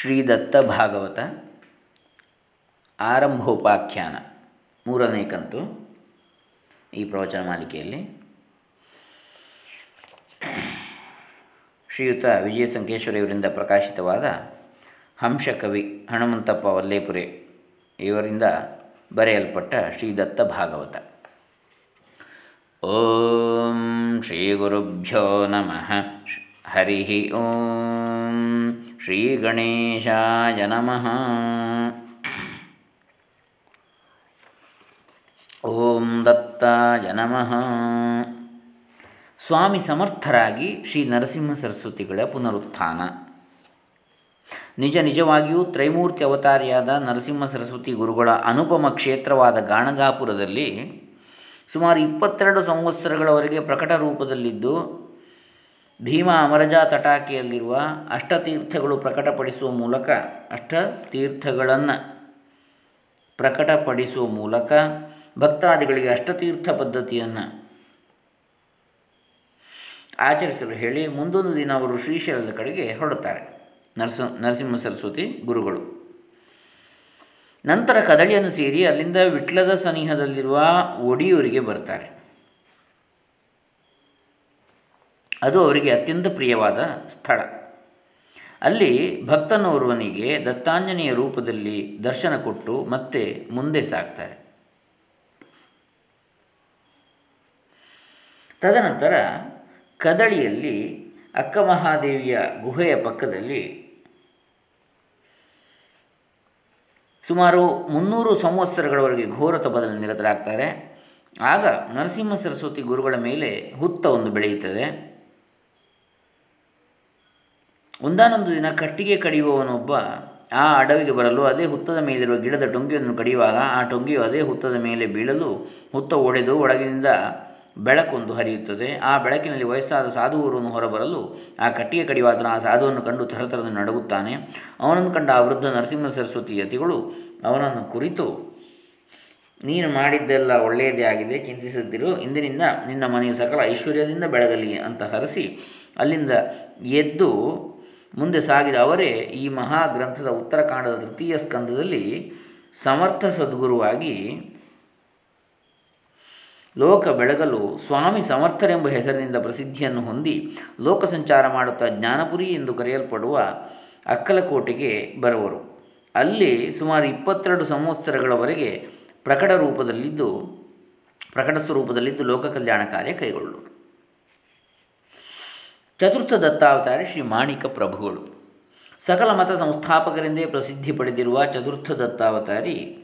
ಶ್ರೀದತ್ತ ಭಾಗವತ ಆರಂಭೋಪಾಖ್ಯಾನ ಮೂರನೇ ಕಂತು ಈ ಪ್ರವಚನ ಮಾಲಿಕೆಯಲ್ಲಿ. ಶ್ರೀಯುತ ವಿಜಯ ಸಂಕೇಶ್ವರಿಯವರಿಂದ ಪ್ರಕಾಶಿತವಾದ ಹಂಸಕವಿ ಹನುಮಂತಪ್ಪ ವಲ್ಲೇಪುರೆ ಇವರಿಂದ ಬರೆಯಲ್ಪಟ್ಟ ಶ್ರೀದತ್ತ ಭಾಗವತ ಓಂ ಶ್ರೀ ಗುರುಭ್ಯೋ ನಮಃ. ಹರಿ ಓಂ. ಶ್ರೀ ಗಣೇಶಾಯ ನಮಃ. ಓಂ ದತ್ತಾಯ ನಮಃ. ಸ್ವಾಮಿ ಸಮರ್ಥರಾಗಿ ಶ್ರೀ ನರಸಿಂಹ ಸರಸ್ವತಿಗಳ ಪುನರುತ್ಥಾನ. ನಿಜ ನಿಜವಾಗಿಯೂ ತ್ರೈಮೂರ್ತಿ ಅವತಾರಿಯಾದ ನರಸಿಂಹ ಸರಸ್ವತಿ ಗುರುಗಳ ಅನುಪಮ ಕ್ಷೇತ್ರವಾದ ಗಾಣಗಾಪುರದಲ್ಲಿ ಸುಮಾರು ಇಪ್ಪತ್ತೆರಡು ಸಂವತ್ಸರಗಳವರೆಗೆ ಪ್ರಕಟ ರೂಪದಲ್ಲಿದ್ದು ಭೀಮಾ ಅಮರಜಾ ತಟಾಕೆಯಲ್ಲಿರುವ ಅಷ್ಟತೀರ್ಥಗಳು ಪ್ರಕಟಪಡಿಸುವ ಮೂಲಕ, ಅಷ್ಟತೀರ್ಥಗಳನ್ನು ಪ್ರಕಟಪಡಿಸುವ ಮೂಲಕ ಭಕ್ತಾದಿಗಳಿಗೆ ಅಷ್ಟತೀರ್ಥ ಪದ್ಧತಿಯನ್ನು ಆಚರಿಸಲು ಹೇಳಿ ಮುಂದೊಂದು ದಿನ ಅವರು ಶ್ರೀಶೈಲದ ಕಡೆಗೆ ಹೊರಡುತ್ತಾರೆ. ನರಸ, ನರಸಿಂಹ ಸರಸ್ವತಿ ಗುರುಗಳು. ನಂತರ ಕದಳಿಯನ್ನು ಸೇರಿ ಅಲ್ಲಿಂದ ವಿಟ್ಲದ ಸನಿಹದಲ್ಲಿರುವ ಒಡಿಯೂರಿಗೆ ಬರ್ತಾರೆ. ಅದು ಅವರಿಗೆ ಅತ್ಯಂತ ಪ್ರಿಯವಾದ ಸ್ಥಳ. ಅಲ್ಲಿ ಭಕ್ತನೋರ್ವನಿಗೆ ದತ್ತಾಂಜನೇಯ ರೂಪದಲ್ಲಿ ದರ್ಶನ ಕೊಟ್ಟು ಮತ್ತೆ ಮುಂದೆ ಸಾಕ್ತಾರೆ ತದನಂತರ ಕದಳಿಯಲ್ಲಿ ಅಕ್ಕ ಮಹಾದೇವಿಯ ಗುಹೆಯ ಪಕ್ಕದಲ್ಲಿ ಸುಮಾರು ಮುನ್ನೂರು ಸಂವತ್ಸರಗಳವರೆಗೆ ಘೋರ ತಪದಲ್ಲಿ ನಿರತರಾಗ್ತಾರೆ. ಆಗ ನರಸಿಂಹ ಸರಸ್ವತಿ ಗುರುಗಳ ಮೇಲೆ ಹುತ್ತ ಒಂದು ಬೆಳೆಯುತ್ತದೆ. ಒಂದಾನೊಂದು ದಿನ ಕಟ್ಟಿಗೆ ಕಡಿಯುವವನೊಬ್ಬ ಆ ಅಡವಿಗೆ ಬರಲು ಅದೇ ಹುತ್ತದ ಮೇಲಿರುವ ಗಿಡದ ಟೊಂಗಿಯನ್ನು ಕಡಿಯುವಾಗ ಆ ಟೊಂಗಿಯು ಅದೇ ಹುತ್ತದ ಮೇಲೆ ಬೀಳಲು ಹುತ್ತ ಒಡೆದು ಒಳಗಿನಿಂದ ಬೆಳಕೊಂದು ಹರಿಯುತ್ತದೆ. ಆ ಬೆಳಕಿನಲ್ಲಿ ವಯಸ್ಸಾದ ಸಾಧುವರನ್ನು ಹೊರಬರಲು ಆ ಕಟ್ಟಿಗೆ ಕಡಿಯುವಾತನ ಆ ಸಾಧುವನ್ನು ಕಂಡು ಥರಥರದ ನಡಗುತ್ತಾನೆ. ಅವನನ್ನು ಕಂಡ ಆ ವೃದ್ಧ ನರಸಿಂಹ ಸರಸ್ವತಿ ಯತಿಗಳು ಅವನನ್ನು ಕುರಿತು, ನೀನು ಮಾಡಿದ್ದೆಲ್ಲ ಒಳ್ಳೆಯದೇ ಆಗಿದೆ ಚಿಂತಿಸುತ್ತಿರು ಇಂದಿನಿಂದ ನಿನ್ನ ಮನೆಯು ಸಕಲ ಐಶ್ವರ್ಯದಿಂದ ಬೆಳಗಲಿ ಅಂತ ಹರಿಸಿ ಅಲ್ಲಿಂದ ಎದ್ದು ಮುಂದೆ ಸಾಗಿದ ಅವರೇ ಈ ಮಹಾಗ್ರಂಥದ ಉತ್ತರಕಾಂಡದ ತೃತೀಯ ಸ್ಕಂದದಲ್ಲಿ ಸಮರ್ಥ ಸದ್ಗುರುವಾಗಿ ಲೋಕ ಬೆಳಗಲು ಸ್ವಾಮಿ ಸಮರ್ಥರೆಂಬ ಹೆಸರಿನಿಂದ ಪ್ರಸಿದ್ಧಿಯನ್ನು ಹೊಂದಿ ಲೋಕ ಸಂಚಾರ ಮಾಡುತ್ತಾ ಜ್ಞಾನಪುರಿ ಎಂದು ಕರೆಯಲ್ಪಡುವ ಅಕ್ಕಲಕೋಟೆಗೆ ಬರುವರು. ಅಲ್ಲಿ ಸುಮಾರು ಇಪ್ಪತ್ತೆರಡು ಸಂವತ್ಸರಗಳವರೆಗೆ ಪ್ರಕಟ ರೂಪದಲ್ಲಿದ್ದು, ಪ್ರಕಟ ಸ್ವರೂಪದಲ್ಲಿದ್ದು ಲೋಕ ಕಲ್ಯಾಣ ಕಾರ್ಯ ಕೈಗೊಳ್ಳುವರು ಚತುರ್ಥ ದತ್ತಾವತಾರಿ ಶ್ರೀ ಮಾಣಿಕ ಪ್ರಭುಗಳು. ಸಕಲ ಮತ ಸಂಸ್ಥಾಪಕರೆಂದೇ ಪ್ರಸಿದ್ಧಿ ಪಡೆದಿರುವ ಚತುರ್ಥ ದತ್ತಾವತಾರಿ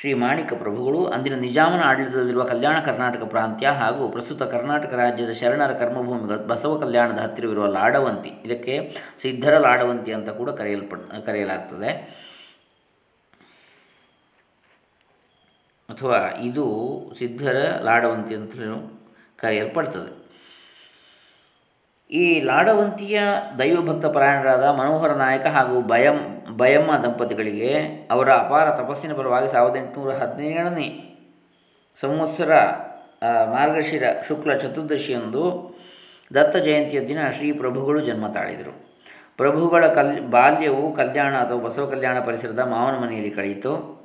ಶ್ರೀ ಮಾಣಿಕ ಪ್ರಭುಗಳು. ಅಂದಿನ ನಿಜಾಮನ ಆಡಳಿತದಲ್ಲಿರುವ ಕಲ್ಯಾಣ ಕರ್ನಾಟಕ ಪ್ರಾಂತ್ಯ ಹಾಗೂ ಪ್ರಸ್ತುತ ಕರ್ನಾಟಕ ರಾಜ್ಯದ ಶರಣರ ಕರ್ಮಭೂಮಿಗಳು ಬಸವ ಕಲ್ಯಾಣದ ಹತ್ತಿರವಿರುವ ಲಾಡವಂತಿ. ಇದಕ್ಕೆ ಸಿದ್ಧರ ಲಾಡವಂತಿ ಅಂತ ಕೂಡ ಕರೆಯಲ್ಪಟ್ ಕರೆಯಲಾಗ್ತದೆ. ಅಥವಾ ಇದು ಸಿದ್ಧರ ಲಾಡವಂತಿ ಅಂತಲೂ ಕರೆಯಲ್ಪಡ್ತದೆ. ಈ ಲಾಡವಂತಿಯ ದೈವಭಕ್ತ ಪರಾಯಣರಾದ ಮನೋಹರ ನಾಯಕ ಹಾಗೂ ಭಯಂ, ಭಯಮ್ಮ ದಂಪತಿಗಳಿಗೆ ಅವರ ಅಪಾರ ತಪಸ್ಸಿನ ಪರವಾಗಿ ಸಾವಿರದ ಎಂಟುನೂರ ಹದಿನೇಳನೇ ಸಂವತ್ಸರ ಮಾರ್ಗಶಿರ ಶುಕ್ಲ ಚತುರ್ದಶಿಯಂದು ದತ್ತ ಜಯಂತಿಯ ದಿನ ಶ್ರೀ ಪ್ರಭುಗಳು ಜನ್ಮ ತಾಳಿದರು. ಪ್ರಭುಗಳ ಕಲ್, ಬಾಲ್ಯವು ಕಲ್ಯಾಣ ಅಥವಾ ಬಸವ ಕಲ್ಯಾಣ ಪರಿಸರದ ಮಾವನ ಮನೆಯಲ್ಲಿ ಕಳೆಯಿತು.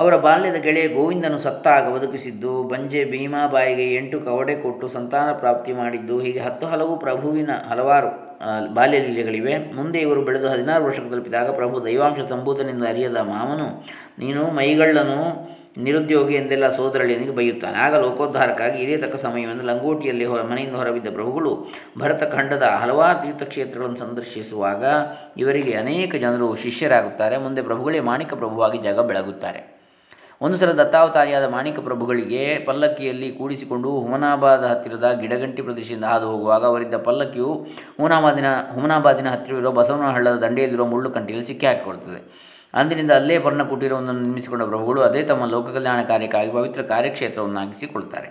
ಅವರ ಬಾಲ್ಯದ ಗೆಳೆಯ ಗೋವಿಂದನು ಸತ್ತಾಗ ಬದುಕಿಸಿದ್ದು, ಬಂಜೆ ಭೀಮಾಬಾಯಿಗೆ ಎಂಟು ಕವಡೆ ಕೊಟ್ಟು ಸಂತಾನ ಪ್ರಾಪ್ತಿ ಮಾಡಿದ್ದು, ಹೀಗೆ ಹತ್ತು ಹಲವು ಪ್ರಭುವಿನ ಹಲವಾರು ಬಾಲ್ಯ ಲೀಲೆಗಳಿವೆ ಮುಂದೆ ಇವರು ಬೆಳೆದು ಹದಿನಾರು ವರ್ಷಕ್ಕೆ ತಲುಪಿದಾಗ ಪ್ರಭು ದೈವಾಂಶ ಸಂಭೂತನಿಂದ ಅರಿಯದ ಮಾವನು, ನೀನು ಮೈಗಳ್ಳನು, ನಿರುದ್ಯೋಗಿ ಎಂದೆಲ್ಲ ಸೋದರಳಿಯನಿಗೆ ಬೈಯುತ್ತಾನೆ ಆಗ ಲೋಕೋದ್ಧಾರಕ್ಕಾಗಿ ಇದೇ ತಕ್ಕ ಸಮಯವನ್ನು ಲಂಗೋಟಿಯಲ್ಲಿ ಹೊರ, ಮನೆಯಿಂದ ಹೊರಬಿದ್ದ ಪ್ರಭುಗಳು ಭರತ ಖಂಡದ ಹಲವಾರು ತೀರ್ಥಕ್ಷೇತ್ರಗಳನ್ನು ಸಂದರ್ಶಿಸುವಾಗ ಇವರಿಗೆ ಅನೇಕ ಜನರು ಶಿಷ್ಯರಾಗುತ್ತಾರೆ. ಮುಂದೆ ಪ್ರಭುಗಳೇ ಮಾಣಿಕ ಪ್ರಭುವಾಗಿ ಜಾಗ ಬೆಳಗುತ್ತಾರೆ. ಒಂದು ಸಲ ದತ್ತಾವತಾರಿಯಾದ ಮಾಣಿಕ ಪ್ರಭುಗಳಿಗೆ ಪಲ್ಲಕ್ಕಿಯಲ್ಲಿ ಕೂಡಿಸಿಕೊಂಡು ಹುಮನಾಬಾದ ಹತ್ತಿರದ ಗಿಡಗಂಟಿ ಪ್ರದೇಶದಿಂದ ಹಾದು ಹೋಗುವಾಗ ಅವರಿದ್ದ ಪಲ್ಲಕ್ಕಿಯು ಹುಮನಾಬಾದಿನ ಹುಮನಾಬಾದಿನ ಹತ್ತಿರವಿರುವ ಬಸವನ ಹಳ್ಳದ ದಂಡೆಯಲ್ಲಿರುವ ಮುಳ್ಳು ಕಂಟಿಯಲ್ಲಿ ಸಿಕ್ಕಿ ಹಾಕಿಕೊಳ್ತದೆ ಅಂದಿನಿಂದ ಅಲ್ಲೇ ಕುಟೀರವನ್ನು ನಿರ್ಮಿಸಿಕೊಂಡ ಪ್ರಭುಗಳು ಅದೇ ತಮ್ಮ ಲೋಕ ಕಲ್ಯಾಣ ಕಾರ್ಯಕ್ಕಾಗಿ ಪವಿತ್ರ ಕಾರ್ಯಕ್ಷೇತ್ರವನ್ನಾಗಿಸಿಕೊಳ್ತಾರೆ.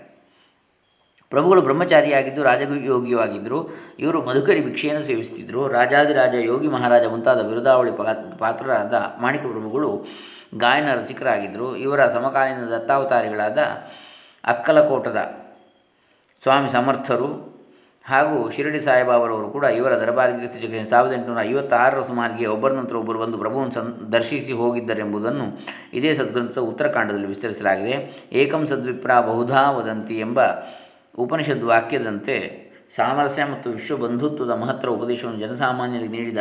ಪ್ರಭುಗಳು ಬ್ರಹ್ಮಚಾರಿಯಾಗಿದ್ದು ರಾಜಯೋಗಿಯಾಗಿದ್ದರು ಇವರು ಮಧುಕರಿ ಭಿಕ್ಷೆಯನ್ನು ಸೇವಿಸುತ್ತಿದ್ದರು. ರಾಜಾದಿರಾಜ ಯೋಗಿ ಮಹಾರಾಜ ಮುಂತಾದ ಬಿರುದಾವಳಿ ಪಾತ್ರರಾದ ಮಾಣಿಕ ಪ್ರಭುಗಳು ಗಾಯನ ರಸಿಕರಾಗಿದ್ದರು. ಇವರ ಸಮಕಾಲೀನ ದತ್ತಾವತಾರಿಗಳಾದ ಅಕ್ಕಲಕೋಟದ ಸ್ವಾಮಿ ಸಮರ್ಥರು ಹಾಗೂ ಶಿರಡಿ ಸಾಯಿಬಾಬರವರು ಕೂಡ ಇವರ ದರಬಾರಿಗೆ ಸಾವಿರದ ಎಂಟುನೂರ ಐವತ್ತಾರರ ಸುಮಾರಿಗೆ ಒಬ್ಬರ ನಂತರ ಒಬ್ಬರು ಬಂದು ಪ್ರಭುವನ್ನು ಸನ್ ದರ್ಶಿಸಿ ಹೋಗಿದ್ದರೆಂಬುದನ್ನು ಇದೇ ಸದ್ಗ್ರಂಥದ ಉತ್ತರಕಾಂಡದಲ್ಲಿ ವಿಸ್ತರಿಸಲಾಗಿದೆ. ಏಕಂ ಸದ್ವಿಪ್ರ ಬಹುಧಾ ವದಂತಿ ಎಂಬ ಉಪನಿಷದ್ ವಾಕ್ಯದಂತೆ ಸಾಮರಸ್ಯ ಮತ್ತು ವಿಶ್ವ ಬಂಧುತ್ವದ ಮಹತ್ತರ ಉಪದೇಶವನ್ನು ಜನಸಾಮಾನ್ಯರಿಗೆ ನೀಡಿದ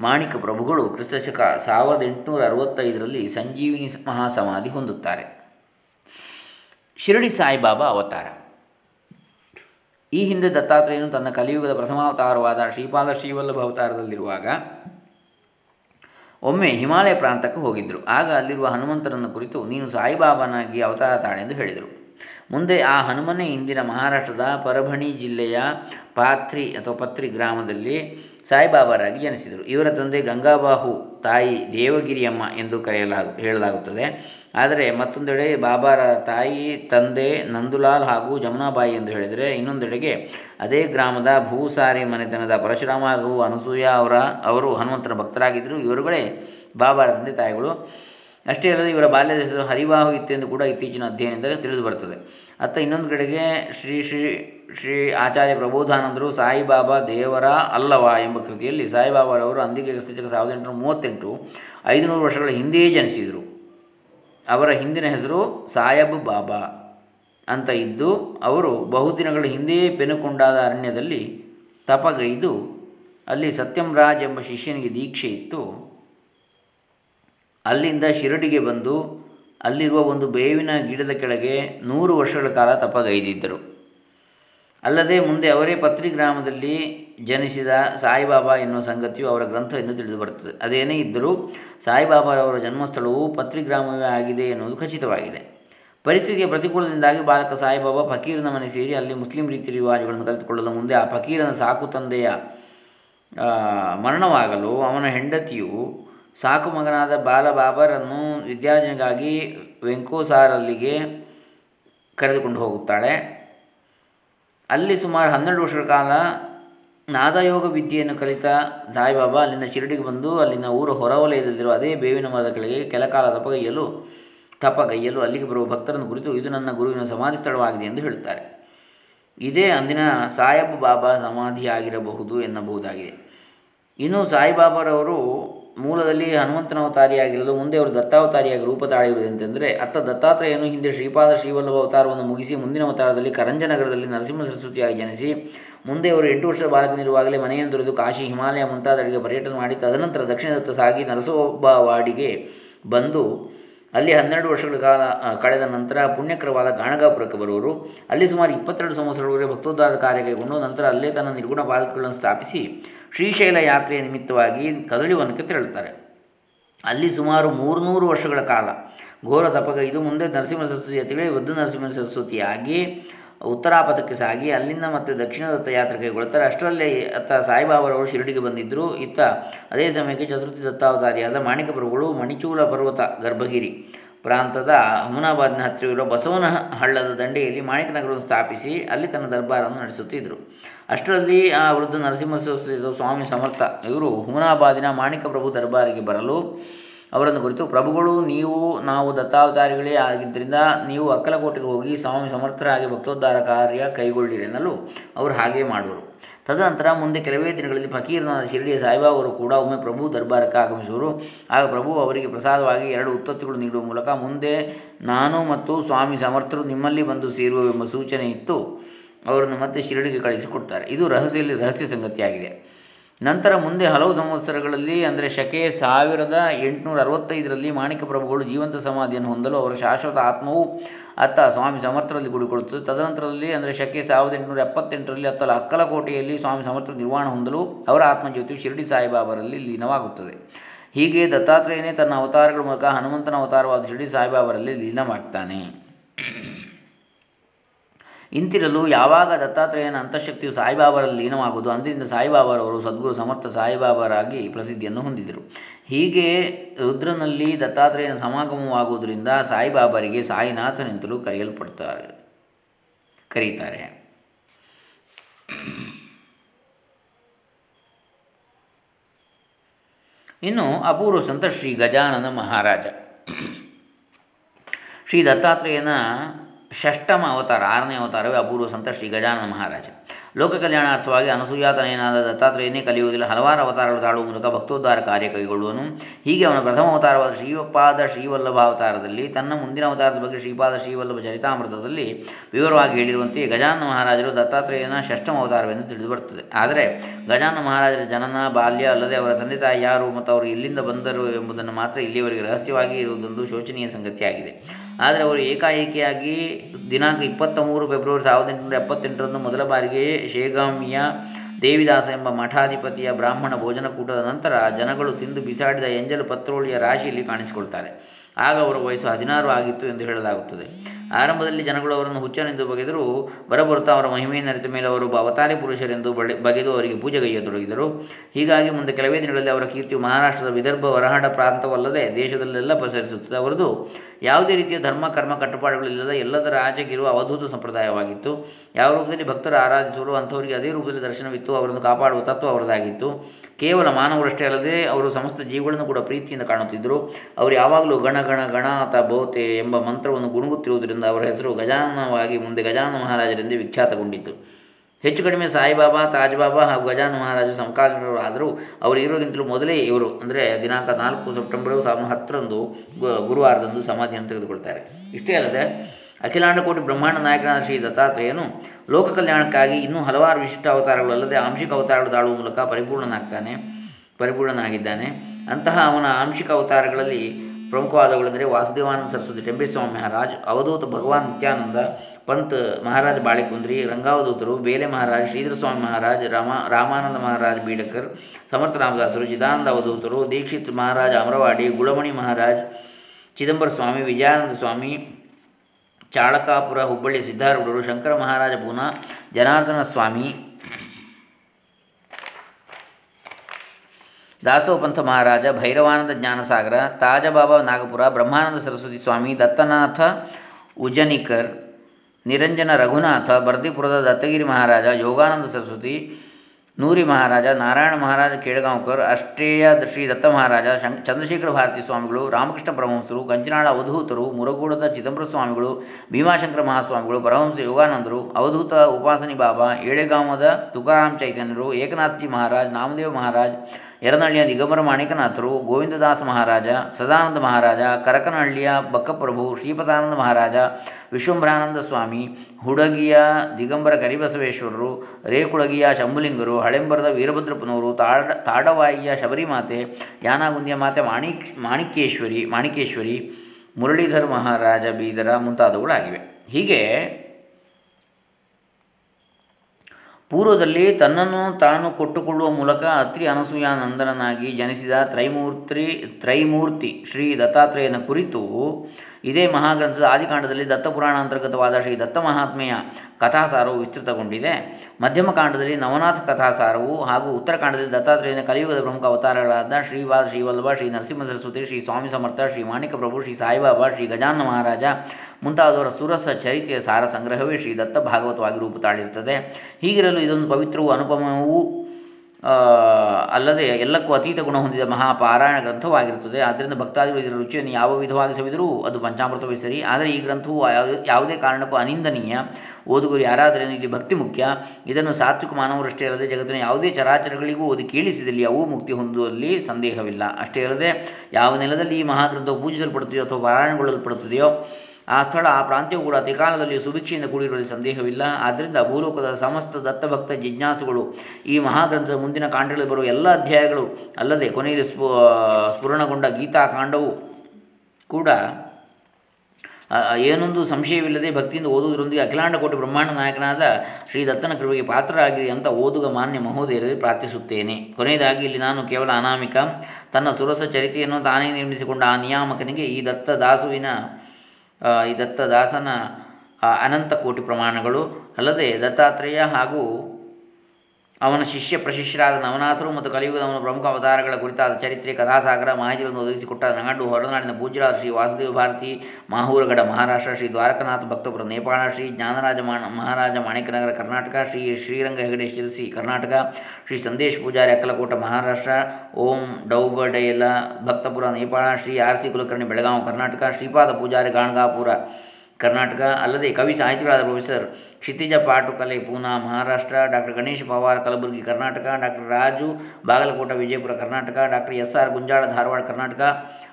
ಮಾಣಿಕ ಪ್ರಭುಗಳು ಕ್ರಿಸ್ತಶಕ ಸಾವಿರದ ಎಂಟುನೂರ ಅರವತ್ತೈದರಲ್ಲಿ ಸಂಜೀವಿನಿ ಮಹಾಸಮಾಧಿ ಹೊಂದುತ್ತಾರೆ. ಶಿರಡಿ ಸಾಯಿಬಾಬಾ ಅವತಾರ. ಈ ಹಿಂದೆ ದತ್ತಾತ್ರೇಯನು ತನ್ನ ಕಲಿಯುಗದ ಪ್ರಥಮಾವತಾರವಾದ ಶ್ರೀಪಾದ ಶ್ರೀವಲ್ಲಭ ಅವತಾರದಲ್ಲಿರುವಾಗ ಒಮ್ಮೆ ಹಿಮಾಲಯ ಪ್ರಾಂತಕ್ಕೆ ಹೋಗಿದ್ದರು. ಆಗ ಅಲ್ಲಿರುವ ಹನುಮಂತನನ್ನು ಕುರಿತು, ನೀನು ಸಾಯಿಬಾಬಾನಾಗಿ ಅವತಾರ ತಾಳೆ ಎಂದು ಹೇಳಿದರು. ಮುಂದೆ ಆ ಹನುಮನೇ ಇಂದಿನ ಮಹಾರಾಷ್ಟ್ರದ ಪರಭಣಿ ಜಿಲ್ಲೆಯ ಪಾತ್ರಿ ಅಥವಾ ಪತ್ರಿ ಗ್ರಾಮದಲ್ಲಿ ಸಾಯಿಬಾಬಾರಾಗಿ ಜನಿಸಿದರು. ಇವರ ತಂದೆ ಗಂಗಾಬಾಹು ತಾಯಿ ದೇವಗಿರಿಯಮ್ಮ ಎಂದು ಕರೆಯಲಾಗು, ಹೇಳಲಾಗುತ್ತದೆ. ಆದರೆ ಮತ್ತೊಂದೆಡೆ ಬಾಬಾರ ತಾಯಿ, ತಂದೆ ನಂದುಲಾಲ್ ಹಾಗೂ ಜಮುನಾಬಾಯಿ ಎಂದು ಹೇಳಿದರೆ, ಇನ್ನೊಂದೆಡೆಗೆ ಅದೇ ಗ್ರಾಮದ ಭೂಸಾರಿ ಮನೆತನದ ಪರಶುರಾಮ ಹಾಗೂ ಅನಸೂಯ ಅವರ, ಅವರು ಹನುಮಂತನ ಭಕ್ತರಾಗಿದ್ದರು. ಇವರುಗಳೇ ಬಾಬಾರ ತಂದೆ ತಾಯಿಗಳು. ಅಷ್ಟೇ ಅಲ್ಲದೆ ಇವರ ಬಾಲ್ಯದ ಹೆಸರು ಹರಿವಾಹು ಇತ್ತೆಂದು ಕೂಡ ಇತ್ತೀಚಿನ ಅಧ್ಯಯನದಿಂದ ತಿಳಿದು ಬರುತ್ತದೆ. ಅತ್ತ ಇನ್ನೊಂದು ಕಡೆಗೆ ಶ್ರೀ ಶ್ರೀ ಶ್ರೀ ಆಚಾರ್ಯ ಪ್ರಬೋಧಾನಂದರು ಸಾಯಿಬಾಬಾ ದೇವರ ಅಲ್ಲವಾ ಎಂಬ ಕೃತಿಯಲ್ಲಿ ಸಾಯಿಬಾಬಾರವರು ಅಂದಿಗೆ ಕ್ರಿಸ್ತಚಕ ಸಾವಿರದ ಎಂಟುನೂರ ಮೂವತ್ತೆಂಟು ಐದುನೂರು ವರ್ಷಗಳ ಹಿಂದೆಯೇ ಜನಿಸಿದರು. ಅವರ ಹಿಂದಿನ ಹೆಸರು ಸಾಯಬ್ ಬಾಬಾ ಅಂತ ಇದ್ದು, ಅವರು ಬಹುದಿನಗಳ ಹಿಂದೆಯೇ ಪೆನುಕೊಂಡಾದ ಅರಣ್ಯದಲ್ಲಿ ತಪಗೈದು, ಅಲ್ಲಿ ಸತ್ಯಂರಾಜ್ ಎಂಬ ಶಿಷ್ಯನಿಗೆ ದೀಕ್ಷೆ ಇತ್ತು. ಅಲ್ಲಿಂದ ಶಿರಡಿಗೆ ಬಂದು, ಅಲ್ಲಿರುವ ಒಂದು ಬೇವಿನ ಗಿಡದ ಕೆಳಗೆ ನೂರು ವರ್ಷಗಳ ಕಾಲ ತಪಗೈದಿದ್ದರು. ಅಲ್ಲದೆ ಮುಂದೆ ಅವರೇ ಪತ್ರಿ ಗ್ರಾಮದಲ್ಲಿ ಜನಿಸಿದ ಸಾಯಿಬಾಬಾ ಎನ್ನುವ ಸಂಗತಿಯು ಅವರ ಗ್ರಂಥದಿಂದ ತಿಳಿದು ಬರುತ್ತದೆ ಅದೇನೇ ಇದ್ದರೂ ಸಾಯಿಬಾಬಾರವರ ಜನ್ಮಸ್ಥಳವು ಪತ್ರಿ ಗ್ರಾಮವೇ ಆಗಿದೆ ಎನ್ನುವುದು ಖಚಿತವಾಗಿದೆ. ಪರಿಸ್ಥಿತಿಯ ಪ್ರತಿಕೂಲದಿಂದಾಗಿ ಬಾಲಕ ಸಾಯಿಬಾಬಾ ಫಕೀರನ ಮನೆ ಸೇರಿ ಅಲ್ಲಿ ಮುಸ್ಲಿಂ ರೀತಿ ರಿವಾಜುಗಳನ್ನು ಕಲಿತುಕೊಳ್ಳಲು ಮುಂದೆ ಆ ಫಕೀರನ ಸಾಕು ತಂದೆಯ ಮರಣವಾಗಲು ಅವನ ಹೆಂಡತಿಯು ಸಾಕು ಮಗನಾದ ಬಾಲಬಾಬರನ್ನು ವಿದ್ಯಾರ್ಜನೆಗಾಗಿ ವೆಂಕೋಸಾರಲ್ಲಿಗೆ ಕರೆದುಕೊಂಡು ಹೋಗುತ್ತಾಳೆ. ಅಲ್ಲಿ ಸುಮಾರು ಹನ್ನೆರಡು ವರ್ಷಗಳ ಕಾಲ ನಾದಯೋಗ ವಿದ್ಯೆಯನ್ನು ಕಲಿತ ಸಾಯಿಬಾಬಾ ಅಲ್ಲಿಂದ ಶಿರಡಿಗೆ ಬಂದು ಅಲ್ಲಿನ ಊರ ಹೊರವಲಯದಲ್ಲಿರುವ ಅದೇ ಬೇವಿನ ಮರದ ಕೆಳಗೆ ಕೆಲಕಾಲ ತಪಗೈಯಲು ತಪಗೈಯಲು ಅಲ್ಲಿಗೆ ಬರುವ ಭಕ್ತರನ್ನು ಕುರಿತು ಇದು ನನ್ನ ಗುರುವಿನ ಸಮಾಧಿ ಸ್ಥಳವಾಗಿದೆ ಎಂದು ಹೇಳುತ್ತಾರೆ. ಇದೇ ಅಂದಿನ ಸಾಯಬ್ ಬಾಬಾ ಸಮಾಧಿಯಾಗಿರಬಹುದು ಎನ್ನಬಹುದಾಗಿದೆ. ಇನ್ನು ಸಾಯಿಬಾಬಾರವರು ಮೂಲದಲ್ಲಿ ಹನುಮಂತನವತಾರಿಯಾಗಿರಲು ಮುಂದೆ ಅವರು ದತ್ತಾವತಾರಿಯಾಗಿ ರೂಪ ತಾಳಿರುವುದೆಂತೆಂದರೆ ಅತ್ತ ದತ್ತಾತ್ರೇಯನು ಹಿಂದೆ ಶ್ರೀಪಾದ ಶ್ರೀವಲ್ಲಭ ಅವತಾರವನ್ನು ಮುಗಿಸಿ ಮುಂದಿನ ಅವತಾರದಲ್ಲಿ ಕರಂಜನಗರದಲ್ಲಿ ನರಸಿಂಹ ಸರಸ್ವತಿಯಾಗಿ ಜನಿಸಿ ಮುಂದೆ ಅವರು ಎಂಟು ವರ್ಷದ ಬಾಲಕನಿರುವಾಗಲೇ ಮನೆಯನ್ನು ತೊರೆದು ಕಾಶಿ ಹಿಮಾಲಯ ಮುಂತಾದಡಿಗೆ ಪರ್ಯಟನೆ ಮಾಡಿ ತದನಂತರ ದಕ್ಷಿಣದತ್ತ ಸಾಗಿ ನರಸೋಬವಾಡಿಗೆ ಬಂದು ಅಲ್ಲಿ ಹನ್ನೆರಡು ವರ್ಷಗಳ ಕಾಲ ಕಳೆದ ನಂತರ ಪುಣ್ಯಕರವಾದ ಗಾಣಗಾಪುರಕ್ಕೆ ಬರುವರು. ಅಲ್ಲಿ ಸುಮಾರು ಇಪ್ಪತ್ತೆರಡು ಸಂವತ್ಸರಗಳಿಗೆ ಭಕ್ತೋದ್ಧಾರ ಕಾರ್ಯ ಕೈಗೊಂಡು ನಂತರ ಅಲ್ಲೇ ತನ್ನ ನಿರ್ಗುಣ ಪಾದಕಗಳನ್ನು ಸ್ಥಾಪಿಸಿ ಶ್ರೀಶೈಲ ಯಾತ್ರೆಯ ನಿಮಿತ್ತವಾಗಿ ಕದಳಿವನಕ್ಕೆ ತೆರಳುತ್ತಾರೆ. ಅಲ್ಲಿ ಸುಮಾರು ಮೂರುನೂರು ವರ್ಷಗಳ ಕಾಲ ಘೋರ ತಪಗೈದು ಮುಂದೆ ನರಸಿಂಹ ಸರಸ್ವತಿಯ ತಿಳಿ ವೃದ್ಧ ನರಸಿಂಹ ಸರಸ್ವತಿಯಾಗಿ ಉತ್ತರಾಪಥಕ್ಕೆ ಸಾಗಿ ಅಲ್ಲಿಂದ ಮತ್ತೆ ದಕ್ಷಿಣದತ್ತ ಯಾತ್ರೆ ಕೈಗೊಳ್ಳುತ್ತಾರೆ ಅಷ್ಟರಲ್ಲೇ ಅತ್ತ ಸಾಯಿಬಾಬರವರು ಶಿರಡಿಗೆ ಬಂದಿದ್ದರು. ಇತ್ತ ಅದೇ ಸಮಯಕ್ಕೆ ಚತುರ್ಥಿ ದತ್ತಾವತಾರಿಯಾದ ಮಾಣಿಕ ಪ್ರಭುಗಳು ಮಣಿಚೂಲ ಪರ್ವತ ಗರ್ಭಗಿರಿ ಪ್ರಾಂತದ ಹುಮನಾಬಾದ್ನ ಹತ್ತಿರವಿರುವ ಬಸವನ ಹಳ್ಳದ ದಂಡೆಯಲ್ಲಿ ಮಾಣಿಕನಗರವನ್ನು ಸ್ಥಾಪಿಸಿ ಅಲ್ಲಿ ತನ್ನ ದರ್ಬಾರನ್ನು ನಡೆಸುತ್ತಿದ್ದರು. ಅಷ್ಟರಲ್ಲಿ ಆ ವೃದ್ಧ ನರಸಿಂಹ ಸ್ವಾಮಿ ಸಮರ್ಥ, ಇವರು ಹುಮನಾಬಾದಿನ ಮಾಣಿಕ ಪ್ರಭು ದರ್ಬಾರಿಗೆ ಬರಲು ಅವರನ್ನು ಕುರಿತು, ಪ್ರಭುಗಳು, ನೀವು, ನಾವು ದತ್ತಾವತಾರಿಗಳೇ ಆಗಿದ್ದರಿಂದ ನೀವು ಅಕ್ಕಲಕೋಟೆಗೆ ಹೋಗಿ ಸ್ವಾಮಿ ಸಮರ್ಥರಾಗಿ ಭಕ್ತೋದ್ಧಾರ ಕಾರ್ಯ ಕೈಗೊಳ್ಳಿರೆನ್ನಲು ಅವರು ಹಾಗೆ ಮಾಡುವರು ತದನಂತರ ಮುಂದೆ ಕೆಲವೇ ದಿನಗಳಲ್ಲಿ ಫಕೀರ್ನಾದ ಶಿರಡಿಯ ಸಾಯಿಬಾಬರು ಕೂಡ ಒಮ್ಮೆ ಪ್ರಭು ದರ್ಬಾರಕ್ಕೆ ಆಗಮಿಸುವರು. ಆಗ ಪ್ರಭು ಅವರಿಗೆ ಪ್ರಸಾದವಾಗಿ ಎರಡು ಉತ್ಪತ್ತಿಗಳು ನೀಡುವ ಮೂಲಕ, ಮುಂದೆ ನಾನು ಮತ್ತು ಸ್ವಾಮಿ ಸಮರ್ಥರು ನಿಮ್ಮಲ್ಲಿ ಬಂದು ಸೇರುವ ಎಂಬ ಸೂಚನೆ ಇತ್ತು. ಅವರನ್ನು ಮತ್ತೆ ಶಿರಡಿಗೆ ಕಳಿಸಿಕೊಡ್ತಾರೆ ಇದು ರಹಸ್ಯಲ್ಲಿ ರಹಸ್ಯ ಸಂಗತಿಯಾಗಿದೆ. ನಂತರ ಮುಂದೆ ಹಲವು ಸಂವತ್ಸರಗಳಲ್ಲಿ, ಅಂದರೆ ಶಕೆ ಸಾವಿರದ ಎಂಟುನೂರ ಅರವತ್ತೈದರಲ್ಲಿ ಮಾಣಿಕ ಪ್ರಭುಗಳು ಜೀವಂತ ಸಮಾಧಿಯನ್ನು ಹೊಂದಲು ಅವರ ಶಾಶ್ವತ ಆತ್ಮವು ಅತ್ತ ಸ್ವಾಮಿ ಸಮರ್ಥರಲ್ಲಿ ಗುಡಿಕೊಳ್ಳುತ್ತದೆ ತದನಂತರದಲ್ಲಿ, ಅಂದರೆ ಶಕೆ ಸಾವಿರದ ಎಂಟುನೂರ ಎಪ್ಪತ್ತೆಂಟರಲ್ಲಿ ಅತ್ತಲ ಅಕ್ಕಲಕೋಟೆಯಲ್ಲಿ ಸ್ವಾಮಿ ಸಮರ್ಥ ನಿರ್ವಾಣ ಹೊಂದಲು ಅವರ ಆತ್ಮಜ್ಯೋತಿ ಶಿರಡಿ ಸಾಯಿಬಾಬರಲ್ಲಿ ಲೀನವಾಗುತ್ತದೆ. ಹೀಗೆ ದತ್ತಾತ್ರೇಯನೇ ತನ್ನ ಅವತಾರಗಳ ಮೂಲಕ ಹನುಮಂತನ ಅವತಾರವಾದ ಶಿರಡಿ ಸಾಯಿಬಾಬರಲ್ಲಿ ಲೀನವಾಗ್ತಾನೆ. ಇಂತಿರಲು ಯಾವಾಗ ದತ್ತಾತ್ರೇಯನ ಅಂತಃಶಕ್ತಿಯು ಸಾಯಿಬಾಬರಲ್ಲಿ ಲೀನವಾಗುವುದು, ಅಂದಿನಿಂದ ಸಾಯಿಬಾಬಾರವರು ಸದ್ಗುರು ಸಮರ್ಥ ಸಾಯಿಬಾಬಾರಾಗಿ ಪ್ರಸಿದ್ಧಿಯನ್ನು ಹೊಂದಿದರು. ಹೀಗೆ ರುದ್ರನಲ್ಲಿ ದತ್ತಾತ್ರೇಯನ ಸಮಾಗಮವಾಗುವುದರಿಂದ ಸಾಯಿಬಾಬಾರಿಗೆ ಸಾಯಿನಾಥನೆಂತಲೂ ಕರೆಯಲ್ಪಡ್ತಾರೆ, ಕರೀತಾರೆ. ಇನ್ನು ಅಪೂರ್ವ ಸಂತ ಶ್ರೀ ಗಜಾನನ ಮಹಾರಾಜ. ಶ್ರೀ ದತ್ತಾತ್ರೇಯನ ಷಷ್ಟಮ ಅವತಾರ ಆರನೇ ಅವತಾರವೇ ಅಪೂರ್ವ ಸಂತ ಶ್ರೀ ಗಜಾನನ ಮಹಾರಾಜ ಲೋಕ ಕಲ್ಯಾಣಾರ್ಥವಾಗಿ ಅನಸೂಯಾತನೇನಾದ ದತ್ತಾತ್ರೇಯನೇ ಕಲಿಯುವುದಿಲ್ಲ. ಹಲವಾರು ಅವತಾರಗಳು ತಾಳುವ ಮೂಲಕ ಭಕ್ತೋದ್ಧಾರ ಕಾರ್ಯ ಕೈಗೊಳ್ಳುವನು. ಹೀಗೆ ಅವನ ಪ್ರಥಮ ಅವತಾರವಾದ ಶ್ರೀಪಾದ ಶ್ರೀವಲ್ಲಭ ಅವತಾರದಲ್ಲಿ ತನ್ನ ಮುಂದಿನ ಅವತಾರದ ಬಗ್ಗೆ ಶ್ರೀಪಾದ ಶ್ರೀವಲ್ಲಭ ಚರಿತಾಮೃತದಲ್ಲಿ ವಿವರವಾಗಿ ಹೇಳಿರುವಂತೆ ಗಜಾನನ ಮಹಾರಾಜರು ದತ್ತಾತ್ರೇಯನ ಷಷ್ಠಮ ಅವತಾರವೆಂದು ತಿಳಿದು ಬರುತ್ತದೆ ಆದರೆ ಗಜಾನನ ಮಹಾರಾಜರ ಜನನ, ಬಾಲ್ಯ ಅಲ್ಲದೆ ಅವರ ತಂದೆ ತಾಯಿ ಯಾರು ಮತ್ತು ಅವರು ಎಲ್ಲಿಂದ ಬಂದರು ಎಂಬುದನ್ನು ಮಾತ್ರ ಇಲ್ಲಿಯವರೆಗೆ ರಹಸ್ಯವಾಗಿ ಇರುವುದೊಂದು ಶೋಚನೀಯ ಸಂಗತಿಯಾಗಿದೆ. ಆದರೆ ಅವರು ಏಕಾಏಕಿಯಾಗಿ ದಿನಾಂಕ ಇಪ್ಪತ್ತ ಮೂರು ಫೆಬ್ರವರಿ ಸಾವಿರದ ಎಂಟುನೂರ ಎಪ್ಪತ್ತೆಂಟರಂದು ಮೊದಲ ಬಾರಿಗೆ ಶೇಗಾಮಿಯ ದೇವಿದಾಸ ಎಂಬ ಮಠಾಧಿಪತಿಯ ಬ್ರಾಹ್ಮಣ ಭೋಜನಕೂಟದ ನಂತರ ಜನಗಳು ತಿಂದು ಬಿಸಾಡಿದ ಎಂಜಲು ಪತ್ರೋಳಿಯ ರಾಶಿಯಲ್ಲಿ ಕಾಣಿಸಿಕೊಳ್ತಾರೆ. ಆಗ ಅವರ ವಯಸ್ಸು ಹದಿನಾರು ಆಗಿತ್ತು ಎಂದು ಹೇಳಲಾಗುತ್ತದೆ. ಆರಂಭದಲ್ಲಿ ಜನಗಳು ಅವರನ್ನು ಹುಚ್ಚನೆಂದು ಬಗೆದರೂ ಬರಬರುತ್ತಾ ಅವರ ಮಹಿಮೆಯನ್ನು ಅರಿತ ಮೇಲೆ ಅವರು ಅವತಾರಿ ಪುರುಷರೆಂದು ಬಳೆ ಬಗೆದು ಅವರಿಗೆ ಪೂಜೆಗೈಯತೊಡಗಿದರು ಹೀಗಾಗಿ ಮುಂದೆ ಕೆಲವೇ ದಿನಗಳಲ್ಲಿ ಅವರ ಕೀರ್ತಿಯು ಮಹಾರಾಷ್ಟ್ರದ ವಿದರ್ಭ, ವರಹಾಡ ಪ್ರಾಂತವಲ್ಲದೆ ದೇಶದಲ್ಲೆಲ್ಲ ಪ್ರಸರಿಸುತ್ತದೆ ಅವರದು ಯಾವುದೇ ರೀತಿಯ ಧರ್ಮ, ಕರ್ಮ, ಕಟ್ಟುಪಾಡುಗಳಿಲ್ಲದ ಎಲ್ಲದರ ಆಚೆಗಿರುವ ಅವಧೂತ ಸಂಪ್ರದಾಯವಾಗಿತ್ತು. ಯಾವ ರೂಪದಲ್ಲಿ ಭಕ್ತರು ಆರಾಧಿಸುವರು ಅಂಥವರಿಗೆ ಅದೇ ರೂಪದಲ್ಲಿ ದರ್ಶನವಿತ್ತು. ಅವರನ್ನು ಕಾಪಾಡುವ ತತ್ವ ಅವರದಾಗಿತ್ತು. ಕೇವಲ ಮಾನವರಷ್ಟೇ ಅಲ್ಲದೆ ಅವರು ಸಮಸ್ತ ಜೀವಗಳನ್ನು ಕೂಡ ಪ್ರೀತಿಯಿಂದ ಕಾಣುತ್ತಿದ್ದರು. ಅವರು ಯಾವಾಗಲೂ ಗಣ ಗಣ ಗಣಾತ ಬಹುತೆ ಎಂಬ ಮಂತ್ರವನ್ನು ಗುಣಗುತ್ತಿರುವುದರಿಂದ ಅವರ ಹೆಸರು ಗಜಾನನವಾಗಿ ಮುಂದೆ ಗಜಾನನ ಮಹಾರಾಜರೆಂದೇ ವಿಖ್ಯಾತಗೊಂಡಿತ್ತು. ಹೆಚ್ಚು ಕಡಿಮೆ ಸಾಯಿಬಾಬಾ, ತಾಜ್ಬಾಬಾ ಹಾಗೂ ಗಜಾನ ಮಹಾರಾಜ ಸಮಕಾಲೀನರು ಆದರೂ ಅವರು ಇರೋಗಿಂತಲೂ ಮೊದಲೇ ಇವರು, ಅಂದರೆ ದಿನಾಂಕ ನಾಲ್ಕು ಸೆಪ್ಟೆಂಬರ್ ಸಾವಿರದ ಹತ್ತರಂದು ಗುರುವಾರದಂದು ಸಮಾಧಿಯನ್ನು ತೆಗೆದುಕೊಳ್ತಾರೆ. ಇಷ್ಟೇ ಅಲ್ಲದೆ ಅಖಿಲಾಂಡ ಕೋಟಿ ಬ್ರಹ್ಮಾಂಡ ನಾಯಕನಾದ ಶ್ರೀ ದತ್ತಾತ್ರೇಯನು ಲೋಕ ಕಲ್ಯಾಣಕ್ಕಾಗಿ ಇನ್ನೂ ಹಲವಾರು ವಿಶಿಷ್ಟ ಅವತಾರಗಳಲ್ಲದೆ ಆಂಶಿಕ ಅವತಾರಗಳು ದಾಳುವ ಮೂಲಕ ಪರಿಪೂರ್ಣನಾಗ್ತಾನೆ, ಪರಿಪೂರ್ಣನಾಗಿದ್ದಾನೆ. ಅಂತಹ ಅವನ ಆಂಶಿಕ ಅವತಾರಗಳಲ್ಲಿ ಪ್ರಮುಖವಾದವುಗಳೆಂದರೆ ವಾಸುದೇವಾನಂದ ಸರಸ್ವತಿ ಟೆಂಬೇಸ್ವಾಮಿ ಮಹಾರಾಜ್ ಅವಧೂತ ಭಗವಾನ್ ನಿತ್ಯಾನಂದ, ಪಂತ್ ಮಹಾರಾಜ ಬಾಳಿಕುಂದ್ರಿ, ರಂಗಾವಧೂತರು, ಬೇಲೆ ಮಹಾರಾಜ್ ಶ್ರೀಧರ ಸ್ವಾಮಿ ಮಹಾರಾಜ್, ರಾಮ, ರಾಮಾನಂದ ಮಹಾರಾಜ್ ಬೀಡಕರ್, ಸಮರ್ಥ ರಾಮದಾಸರು, ಚಿದಾನಂದ ಅವಧೂತರು, ದೀಕ್ಷಿತ್ ಮಹಾರಾಜ್ ಅಮರವಾಡಿ, ಗುಳಮಣಿ ಮಹಾರಾಜ್ ಚಿದಂಬರ ಸ್ವಾಮಿ ವಿಜಯಾನಂದ ಸ್ವಾಮಿ ಚಾಳಕಾಪುರ ಹುಬ್ಬಳ್ಳಿ ಸಿದ್ಧಾರೂಢರು, ಶಂಕರ ಮಹಾರಾಜ ಪೂನಾ, ಜನಾರ್ದನ ಸ್ವಾಮಿ, ದಾಸೋಪಂಥ ಮಹಾರಾಜ, ಭೈರವಾನಂದ ಜ್ಞಾನಸಾಗರ, ತಾಜಬಾಬಾ ನಾಗಪುರ, ಬ್ರಹ್ಮಾನಂದ ಸರಸ್ವತಿ ಸ್ವಾಮಿ, ದತ್ತನಾಥ ಉಜನಿಕರ್, ನಿರಂಜನ ರಘುನಾಥ, ಬರ್ದಿಪುರದ ದತ್ತಗಿರಿ ಮಹಾರಾಜ, ಯೋಗಾನಂದ ಸರಸ್ವತಿ ನೂರಿ ಮಹಾರಾಜ, ನಾರಾಯಣ ಮಹಾರಾಜ ಕೇಳಗಾಂವ್ಕರ್ ಅಷ್ಟೇಯ ಶ್ರೀ ದತ್ತ ಮಹಾರಾಜ, ಶಂ, ಚಂದ್ರಶೇಖರ ಭಾರತಿ ಸ್ವಾಮಿಗಳು, ರಾಮಕೃಷ್ಣ ಪರಮಹಂಸರು ಗಂಜನಾಳ ಅವಧೂತರು, ಮುರಗೂಡದ ಚಿದಂಬರ ಸ್ವಾಮಿಗಳು, ಭೀಮಾಶಂಕರ ಮಹಾಸ್ವಾಮಿಗಳು, ಪರಮಹಂಸ ಯೋಗಾನಂದರು, ಅವಧೂತ ಉಪಾಸನಿ ಬಾಬಾ ಏಳೆಗಾಮದ ತುಕಾರಾಮ್ ಚೈತನ್ಯರು, ಏಕನಾಥ್ಜಿ ಮಹಾರಾಜ್, ನಾಮದೇವ ಮಹಾರಾಜ್ ಯರನಹಳ್ಳಿಯ ದಿಗಂಬರ ಮಾಣಿಕನಾಥರು, ಗೋವಿಂದದಾಸ ಮಹಾರಾಜ, ಸದಾನಂದ ಮಹಾರಾಜ, ಕರಕನಹಳ್ಳಿಯ ಬಕ್ಕಪ್ರಭು ಶ್ರೀಪತಾನಂದ ಮಹಾರಾಜ, ವಿಶ್ವಂಭರಾನಂದ ಸ್ವಾಮಿ, ಹುಡಗಿಯ ದಿಗಂಬರ ಕರಿಬಸವೇಶ್ವರರು, ರೇಕುಳಗಿಯ ಶಂಭುಲಿಂಗರು, ಹಳೆಂಬರದ ವೀರಭದ್ರಪ್ಪನವರು ತಾಡ ತಾಡವಾಯಿಯ ಶಬರಿಮಾತೆ, ಯಾನಾಗುಂದಿಯ ಮಾತೆ ಮಾಣಿಕ್, ಮಾಣಿಕೇಶ್ವರಿ ಮಾಣಿಕೇಶ್ವರಿ, ಮುರಳೀಧರ್ ಮಹಾರಾಜ ಬೀದರ ಮುಂತಾದವುಗಳಾಗಿವೆ. ಹೀಗೆ ಪೂರ್ವದಲ್ಲಿ ತನ್ನನ್ನು ತಾನು ಕೊಟ್ಟುಕೊಳ್ಳುವ ಮೂಲಕ ಅತ್ರಿ ಅನಸೂಯಾನಂದನಾಗಿ ಜನಿಸಿದ ತ್ರೈಮೂರ್ತಿ ತ್ರೈಮೂರ್ತಿ ಶ್ರೀ ದತ್ತಾತ್ರೇಯನ ಕುರಿತು ಇದೇ ಮಹಾಗ್ರಂಥದ ಆದಿಕಾಂಡದಲ್ಲಿ ದತ್ತಪುರಾಣ ಅಂತರ್ಗತವಾದ ಶ್ರೀ ದತ್ತ ಮಹಾತ್ಮೆಯ ಕಥಾಸಾರವು ವಿಸ್ತೃತಗೊಂಡಿದೆ. ಮಧ್ಯಮ ಕಾಂಡದಲ್ಲಿ ನವನಾಥ ಕಥಾಸಾರವು ಹಾಗೂ ಉತ್ತರಕಾಂಡದಲ್ಲಿ ದತ್ತಾತ್ರೇಯನ ಕಲಿಯುಗದ ಪ್ರಮುಖ ಅವತಾರಗಳಾದ ಶ್ರೀವಾದ, ಶ್ರೀವಲ್ಲಭ, ಶ್ರೀ ನರಸಿಂಹ ಸರಸ್ವತಿ ಶ್ರೀ ಸ್ವಾಮಿ ಸಮರ್ಥ ಶ್ರೀ ಮಾಣಿಕ ಪ್ರಭು ಶ್ರೀ ಸಾಯಿಬಾಬಾ, ಶ್ರೀ ಗಜಾನನ ಮಹಾರಾಜ ಮುಂತಾದವರ ಸುರಸ ಚರಿತ್ರೆಯ ಸಾರ ಸಂಗ್ರಹವೇ ಶ್ರೀ ದತ್ತ ಭಾಗವತವಾಗಿ ರೂಪು ತಾಳಿರುತ್ತದೆ ಹೀಗಿರಲು ಇದೊಂದು ಪವಿತ್ರವೂ ಅನುಪಮವೂ ಅಲ್ಲದೆ ಎಲ್ಲಕ್ಕೂ ಅತೀತ ಗುಣ ಹೊಂದಿದ ಮಹಾಪಾರಾಯಣ ಗ್ರಂಥವಾಗಿರುತ್ತದೆ. ಆದ್ದರಿಂದ ಭಕ್ತಾದಿಗಳು ಇದರ ರುಚಿಯನ್ನು ಯಾವ ವಿಧವಾಗಿ ಸವಿದರೂ ಅದು ಪಂಚಾಮೃತವೇ ಸರಿ. ಆದರೆ ಈ ಗ್ರಂಥವು ಯಾವುದೇ ಕಾರಣಕ್ಕೂ ಅನಿಂದನೀಯ. ಓದುಗರು ಯಾರಾದರೂ ಇಲ್ಲಿ ಭಕ್ತಿ ಮುಖ್ಯ? ಇದನ್ನು ಸಾತ್ವಿಕ ಮಾನವರಷ್ಟೇ ಅಲ್ಲದೆ ಜಗತ್ತಿನ ಯಾವುದೇ ಚರಾಚರಗಳಿಗೂ ಓದಿ ಕೇಳಿಸಿದಲ್ಲಿ ಅವು ಮುಕ್ತಿ ಹೊಂದುವಲ್ಲಿ ಸಂದೇಹವಿಲ್ಲ. ಅಷ್ಟೇ ಅಲ್ಲದೆ ಯಾವ ನೆಲದಲ್ಲಿ ಈ ಮಹಾಗ್ರಂಥವು ಪೂಜಿಸಲ್ಪಡುತ್ತದೆಯೋ ಅಥವಾ ಪಾರಾಯಣಗೊಳ್ಳಲ್ಪಡುತ್ತದೆಯೋ ಆ ಸ್ಥಳ, ಆ ಪ್ರಾಂತ್ಯವು ಕೂಡ ತ್ರಿಕಾಲದಲ್ಲಿ ಸುಭಿಕ್ಷೆಯಿಂದ ಕೂಡಿರುವಲ್ಲಿ ಸಂದೇಹವಿಲ್ಲ. ಆದ್ದರಿಂದ ಭೂಲೋಕದ ಸಮಸ್ತ ದತ್ತಭಕ್ತ ಜಿಜ್ಞಾಸುಗಳು ಈ ಮಹಾಗ್ರಂಥದ ಮುಂದಿನ ಕಾಂಡಗಳಲ್ಲಿ ಬರುವ ಎಲ್ಲ ಅಧ್ಯಾಯಗಳು, ಅಲ್ಲದೆ ಕೊನೆಯಲ್ಲಿ ಸ್ಫು ಸ್ಫುರಣಗೊಂಡ ಗೀತಾಕಾಂಡವು ಕೂಡ ಏನೊಂದು ಸಂಶಯವಿಲ್ಲದೆ ಭಕ್ತಿಯಿಂದ ಓದುವುದರೊಂದಿಗೆ ಅಖಿಲಾಂಡ ಕೋಟಿ ಬ್ರಹ್ಮಾಂಡ ನಾಯಕನಾದ ಶ್ರೀ ದತ್ತನ ಕೃಪೆಗೆ ಪಾತ್ರರಾಗಿದೆ ಅಂತ ಓದುಗ ಮಾನ್ಯ ಮಹೋದಯರಲ್ಲಿ ಪ್ರಾರ್ಥಿಸುತ್ತೇನೆ. ಕೊನೆಯದಾಗಿ ಇಲ್ಲಿ ನಾನು ಕೇವಲ ಅನಾಮಿಕ, ತನ್ನ ಸುರಸ ಚರಿತೆಯನ್ನು ತಾನೇ ನಿರ್ಮಿಸಿಕೊಂಡ ಆ ನಿಯಾಮಕನಿಗೆ ಈ ದತ್ತ ದಾಸುವಿನ ಈ ದತ್ತದಾಸನ ಅನಂತ ಕೋಟಿ ಪ್ರಮಾಣಗಳು ಅಲ್ಲದೆ ದತ್ತಾತ್ರೇಯ ಹಾಗೂ ಅವನ ಶಿಷ್ಯ ಪ್ರಶಿಷ್ಯರಾದ ನವನಾಥರು ಮತ್ತು ಕಲಿಯುಗದವನ ಪ್ರಮುಖ ಅವತಾರಗಳ ಕುರಿತಾದ ಚರಿತ್ರೆ, ಕಥಾಸಾಗರ, ಮಾಹಿತಿಗಳನ್ನು ಒದಗಿಸಿಕೊಟ್ಟ ನಾಡು ಹೊರನಾಡಿನ ಪೂಜ್ಯರಾದ ಶ್ರೀ ವಾಸುದೇವ ಭಾರತಿ, ಮಾಹೂರಗಡ ಮಹಾರಾಷ್ಟ್ರ, ಶ್ರೀ ದ್ವಾರಕನಾಥ, ಭಕ್ತಪುರ ನೇಪಾಳ, ಶ್ರೀ ಜ್ಞಾನರಾಜ ಮಹಾರಾಜ ಮಾಣಿಕನಗರ, ಕರ್ನಾಟಕ, ಶ್ರೀ ಶ್ರೀರಂಗ ಹೆಗಡೆ ಶಿರಸಿ ಕರ್ನಾಟಕ, ಶ್ರೀ ಸಂದೇಶ್ ಪೂಜಾರಿ, ಅಕ್ಕಲಕೋಟ, ಮಹಾರಾಷ್ಟ್ರ, ಓಂ ಡೌಬಡೇಲ, ಭಕ್ತಪುರ ನೇಪಾಳ, ಶ್ರೀ ಆರ್ ಸಿ ಕುಲಕರ್ಣಿ ಬೆಳಗಾವಿ ಕರ್ನಾಟಕ, ಶ್ರೀಪಾದ ಪೂಜಾರಿ, ಗಾಣಗಾಪುರ, ಕರ್ನಾಟಕ, ಅಲ್ಲದೆ ಕವಿ ಸಾಹಿತಿಗಳಾದ professor Kshitij Patukale Poona Maharashtra doctor Ganesh Pawar Kalaburagi Karnataka doctor Raju Bagalkot Vijayapura Karnataka doctor S R Gunjal Dharwad Karnataka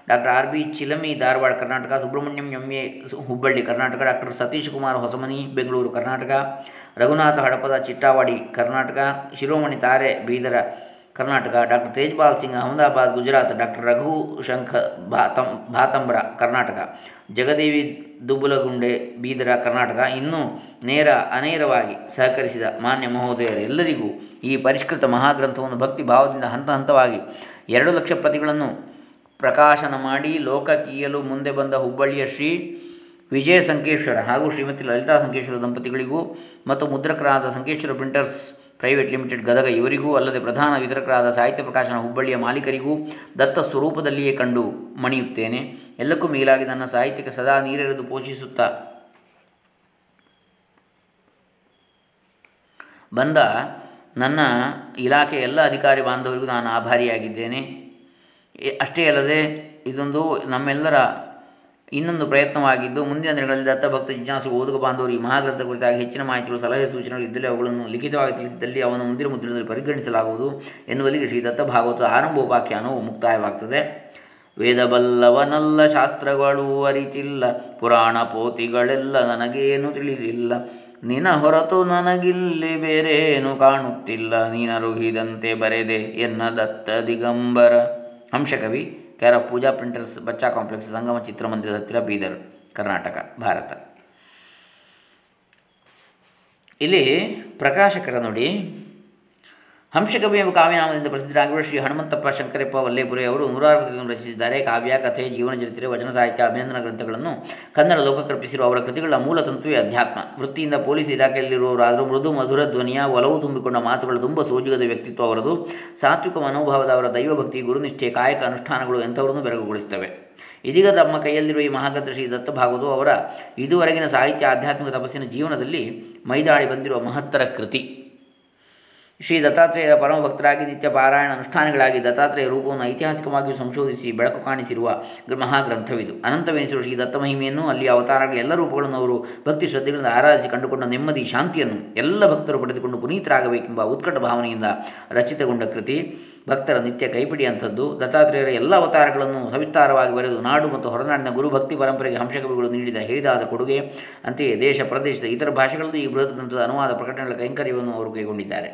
doctor R B Chilami Dharwad Karnataka Subrahmanyam M A Hubballi Karnataka doctor Satish Kumar Hosamani Bengaluru Karnataka Raghunath Hadapad Chittawadi Karnataka Shiromani Tare Bidar Karnataka doctor Tejpal Singh, Ahmedabad, Gujarat doctor Raghu Shankha, Bhatam, Bhatambra, Karnataka, Jagadevi ದುಬ್ಬಲಗುಂಡೆ Bidar, Karnataka ಇನ್ನೂ ನೇರ ಅನೇರವಾಗಿ ಸಹಕರಿಸಿದ ಮಾನ್ಯ ಮಹೋದಯರೆಲ್ಲರಿಗೂ ಈ ಪರಿಷ್ಕೃತ ಮಹಾಗ್ರಂಥವನ್ನು ಭಕ್ತಿ ಭಾವದಿಂದ ಹಂತ ಹಂತವಾಗಿ ಎರಡು ಲಕ್ಷ ಪ್ರತಿಗಳನ್ನು ಪ್ರಕಾಶನ ಮಾಡಿ ಲೋಕ ಕೀಯಲು ಮುಂದೆ ಬಂದ ಹುಬ್ಬಳ್ಳಿಯ ಶ್ರೀ ವಿಜಯ ಸಂಕೇಶ್ವರ ಹಾಗೂ ಶ್ರೀಮತಿ ಲಲಿತಾ ಸಂಕೇಶ್ವರ ದಂಪತಿಗಳಿಗೂ ಮತ್ತು ಮುದ್ರಕರಾದ Sankeshwar printers private limited Gadag ಇವರಿಗೂ ಅಲ್ಲದೆ ಪ್ರಧಾನ ವಿತರಕರಾದ ಸಾಹಿತ್ಯ ಪ್ರಕಾಶನ ಹುಬ್ಬಳ್ಳಿಯ ಮಾಲೀಕರಿಗೂ ದತ್ತ ಸ್ವರೂಪದಲ್ಲಿಯೇ ಕಂಡು ಮಣಿಯುತ್ತೇನೆ. ಎಲ್ಲಕ್ಕೂ ಮೇಲಾಗಿ ನನ್ನ ಸಾಹಿತ್ಯಕ್ಕೆ ಸದಾ ನೀರೆರೆದು ಪೋಷಿಸುತ್ತಾ ಬಂದ ನನ್ನ ಇಲಾಖೆಯ ಎಲ್ಲ ಅಧಿಕಾರಿ ಬಾಂಧವರಿಗೂ ನಾನು ಆಭಾರಿಯಾಗಿದ್ದೇನೆ. ಅಷ್ಟೇ ಅಲ್ಲದೆ ಇದೊಂದು ನಮ್ಮೆಲ್ಲರ ಇನ್ನೊಂದು ಪ್ರಯತ್ನವಾಗಿದ್ದು, ಮುಂದಿನ ದಿನಗಳಲ್ಲಿ ದತ್ತಭಕ್ತ ಜಿಜ್ಞಾಸು ಓದುಗ ಬಾಂಧವರು ಈ ಮಹಾಗ್ರಂಥ ಕುರಿತಾಗಿ ಹೆಚ್ಚಿನ ಮಾಹಿತಿಗಳು, ಸಲಹೆ ಸೂಚನೆಗಳು ಇದ್ದಲ್ಲಿ ಅವುಗಳನ್ನು ಲಿಖಿತವಾಗಿ ತಿಳಿಸಿದ್ದಲ್ಲಿ ಅವನು ಮುಂದಿನ ಮುದ್ರಣದಲ್ಲಿ ಪರಿಗಣಿಸಲಾಗುವುದು ಎನ್ನುವಲ್ಲಿಗೆ ಶ್ರೀ ದತ್ತ ಭಾಗವತ ಆರಂಭೋಪಾಖ್ಯಾನವು ಮುಕ್ತಾಯವಾಗ್ತದೆ. ವೇದಬಲ್ಲವನಲ್ಲ, ಶಾಸ್ತ್ರಗಳು ಅರಿತಿಲ್ಲ, ಪುರಾಣ ಪೋತಿಗಳೆಲ್ಲ ನನಗೇನು ತಿಳಿದಿಲ್ಲ. ನಿನ ಹೊರತು ನನಗಿಲ್ಲಿ ಬೇರೇನು ಕಾಣುತ್ತಿಲ್ಲ. ನೀನರುಹಿದಂತೆ ಬರೆದೆ ಎನ್ನ Datta Digambara. Hamsakavi care of Pooja printers Bachcha complex, Sangama ಚಿತ್ರಮಂದಿರದ ಹತ್ತಿರ ಬೀದರ್ ಕರ್ನಾಟಕ, ಭಾರತ. ಇಲ್ಲಿ ಪ್ರಕಾಶಕರ ನೋಡಿ ಹಂಶಕವಿ ಎಂಬ ಕಾವ್ಯನಾಮದಿಂದ ಪ್ರಸಿದ್ಧರಾಗಿರುವ ಶ್ರೀ ಹನುಮಂತಪ್ಪ ಶಂಕರಪ್ಪ ವಲ್ಲೇಪುರಿ ಅವರು ನೂರಾರು ಕೃತಿಗಳನ್ನು ರಚಿಸಿದ್ದಾರೆ. ಕಾವ್ಯ, ಕಥೆ, ಜೀವನ ಚರಿತ್ರೆ, ವಚನ ಸಾಹಿತ್ಯ, ಅಭಿನಂದನ ಗ್ರಂಥಗಳನ್ನು ಕನ್ನಡ ಲೋಕಕಲ್ಪಿಸಿರುವ ಅವರ ಕೃತಿಗಳ ಮೂಲ ತಂತುವೇ ಅಧ್ಯಾತ್ಮ. ವೃತ್ತಿಯಿಂದ ಪೊಲೀಸ್ ಇಲಾಖೆಯಲ್ಲಿರುವವರಾದರೂ ಮೃದು, ಮಧುರ ಧ್ವನಿಯ ಒಲವು ತುಂಬಿಕೊಂಡ ಮಾತುಗಳು ತುಂಬ ಸೋಜಿಗದ ವ್ಯಕ್ತಿತ್ವ ಅವರದು. ಸಾತ್ವಿಕ ಮನೋಭಾವದ ಅವರ ದೈವಭಕ್ತಿ, ಗುರುನಿಷ್ಠೆ, ಕಾಯಕ ಅನುಷ್ಠಾನಗಳು ಎಂಥವರನ್ನು ಬೆರಗುಗೊಳಿಸುತ್ತವೆ. ಇದೀಗ ತಮ್ಮ ಕೈಯಲ್ಲಿರುವ ಈ ಮಹಾಗ್ರಂಥ ಶ್ರೀ ದತ್ತ ಭಾಗವತು ಅವರ ಇದುವರೆಗಿನ ಸಾಹಿತ್ಯ, ಆಧ್ಯಾತ್ಮಿಕ ತಪಸ್ಸಿನ ಜೀವನದಲ್ಲಿ ಮೈದಾಳಿ ಬಂದಿರುವ ಮಹತ್ತರ ಕೃತಿ. ಶ್ರೀ ದತ್ತಾತ್ರೇಯರ ಪರಮ ಭಕ್ತರಾಗಿ ನಿತ್ಯ ಪಾರಾಯಣ ಅನುಷ್ಠಾನಗಳಾಗಿ ದತ್ತಾತ್ರೇಯ ರೂಪವನ್ನು ಐತಿಹಾಸಿಕವಾಗಿ ಸಂಶೋಧಿಸಿ ಬೆಳಕು ಕಾಣಿಸಿರುವ ಮಹಾಗ್ರಂಥವಿದು. ಅನಂತವೆನಿಸಿರುವ ಶ್ರೀ ದತ್ತ ಮಹಿಮೆಯನ್ನು ಅಲ್ಲಿ ಅವತಾರಗಳ ಎಲ್ಲ ರೂಪಗಳನ್ನು ಅವರು ಭಕ್ತಿ ಶ್ರದ್ಧೆಗಳಿಂದ ಆರಾಧಿಸಿ ಕಂಡುಕೊಂಡ ನೆಮ್ಮದಿ ಶಾಂತಿಯನ್ನು ಎಲ್ಲ ಭಕ್ತರು ಪಡೆದುಕೊಂಡು ಪುನೀತರಾಗಬೇಕೆಂಬ ಉತ್ಕಟ ಭಾವನೆಯಿಂದ ರಚಿತಗೊಂಡ ಕೃತಿ. ಭಕ್ತರ ನಿತ್ಯ ಕೈಪಿಡಿಯಂಥದ್ದು ದತ್ತಾತ್ರೇಯರ ಎಲ್ಲ ಅವತಾರಗಳನ್ನು ಸವಿಸ್ತಾರವಾಗಿ ಬರೆದು ನಾಡು ಮತ್ತು ಹೊರನಾಡಿನ ಗುರು ಭಕ್ತಿ ಪರಂಪರೆಗೆ ಹಂಶಕವಿಗಳು ನೀಡಿದ ಹಿರಿದಾದ ಕೊಡುಗೆ. ಅಂತೆಯೇ ದೇಶ, ಪ್ರದೇಶದ ಇತರ ಭಾಷೆಗಳಲ್ಲೂ ಈ ಬೃಹತ್ ಗ್ರಂಥದ ಅನುವಾದ ಪ್ರಕಟಣೆಗಳ ಕೈಂಕರ್ಯವನ್ನು ಅವರು ಕೈಗೊಂಡಿದ್ದಾರೆ.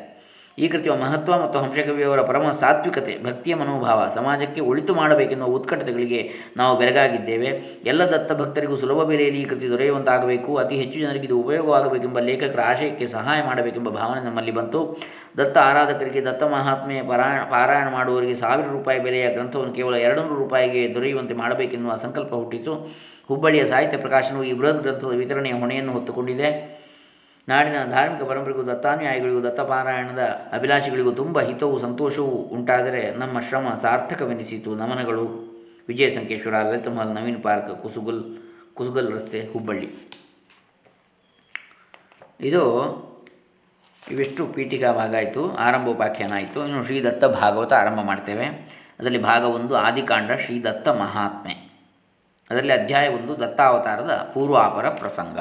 ಈ ಕೃತಿಯ ಮಹತ್ವ ಮತ್ತು ಹಂಸಕವಿಯವರ ಪರಮ ಸಾತ್ವಿಕತೆ, ಭಕ್ತಿಯ ಮನೋಭಾವ ಸಮಾಜಕ್ಕೆ ಒಳಿತು ಮಾಡಬೇಕೆನ್ನುವ ಉತ್ಕಟತೆಗಳಿಗೆ ನಾವು ಬೆರಗಾಗಿದ್ದೇವೆ. ಎಲ್ಲ ದತ್ತ ಭಕ್ತರಿಗೂ ಸುಲಭ ಬೆಲೆಯಲ್ಲಿ ಈ ಕೃತಿ ದೊರೆಯುವಂತಾಗಬೇಕು. ಅತಿ ಹೆಚ್ಚು ಜನರಿಗೆ ಇದು ಉಪಯೋಗವಾಗಬೇಕೆಂಬ ಲೇಖಕರ ಆಶಯಕ್ಕೆ ಸಹಾಯ ಮಾಡಬೇಕೆಂಬ ಭಾವನೆ ನಮ್ಮಲ್ಲಿ ಬಂತು. ದತ್ತ ಆರಾಧಕರಿಗೆ, ದತ್ತ ಮಹಾತ್ಮೆಯ ಪಾರಾಯಣ ಪಾರಾಯಣ ಮಾಡುವವರಿಗೆ ಸಾವಿರ ರೂಪಾಯಿ ಬೆಲೆಯ ಗ್ರಂಥವನ್ನು ಕೇವಲ ಎರಡು ನೂರು ರೂಪಾಯಿಗೆ ದೊರೆಯುವಂತೆ ಮಾಡಬೇಕೆನ್ನುವ ಸಂಕಲ್ಪ ಹುಟ್ಟಿತು. ಹುಬ್ಬಳ್ಳಿಯ ಸಾಹಿತ್ಯ ಪ್ರಕಾಶನವು ಈ ಬೃಹತ್ ಗ್ರಂಥದ ವಿತರಣೆಯ ಹೊಣೆಯನ್ನು ಹೊತ್ತುಕೊಂಡಿದೆ. ನಾಡಿನ ಧಾರ್ಮಿಕ ಪರಂಪರೆಗೂ ದತ್ತಾನುಯಾಯಿಗಳಿಗೂ ದತ್ತಪಾರಾಯಣದ ಅಭಿಲಾಷಿಗಳಿಗೂ ತುಂಬ ಹಿತವೂ ಸಂತೋಷವೂ ಉಂಟಾದರೆ ನಮ್ಮ ಶ್ರಮ ಸಾರ್ಥಕವೆನಿಸಿತು ನಮನಗಳು. ವಿಜಯ ಸಂಕೇಶ್ವರ, ಲಲಿತಮಹಲ್, ನವೀನ್ ಪಾರ್ಕ್, ಕುಸುಗುಲ್, ಕುಸುಗಲ್ ರಸ್ತೆ, ಹುಬ್ಬಳ್ಳಿ. ಇದು ಇವೆಷ್ಟು ಪೀಠಿಕಾ ಭಾಗ ಆಯಿತು. ಆರಂಭೋಪಾಖ್ಯಾನ ಆಯಿತು. ಇನ್ನು ಶ್ರೀದತ್ತ ಭಾಗವತ ಆರಂಭ ಮಾಡ್ತೇವೆ. ಅದರಲ್ಲಿ ಭಾಗ ಒಂದು, ಆದಿಕಾಂಡ ಶ್ರೀದತ್ತ ಮಹಾತ್ಮೆ. ಅದರಲ್ಲಿ ಅಧ್ಯಾಯ ಒಂದು, ದತ್ತಾವತಾರದ ಪೂರ್ವಾಪರ ಪ್ರಸಂಗ.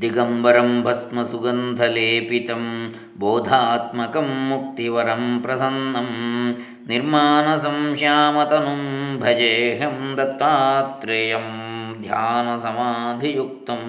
दिगम्बरं भस्मसुगन्धलेपितं बोधात्मकं मुक्तिवरं प्रसन्नं भजेहम भजेऽहं ध्यान ध्यानसमाधियुक्तम्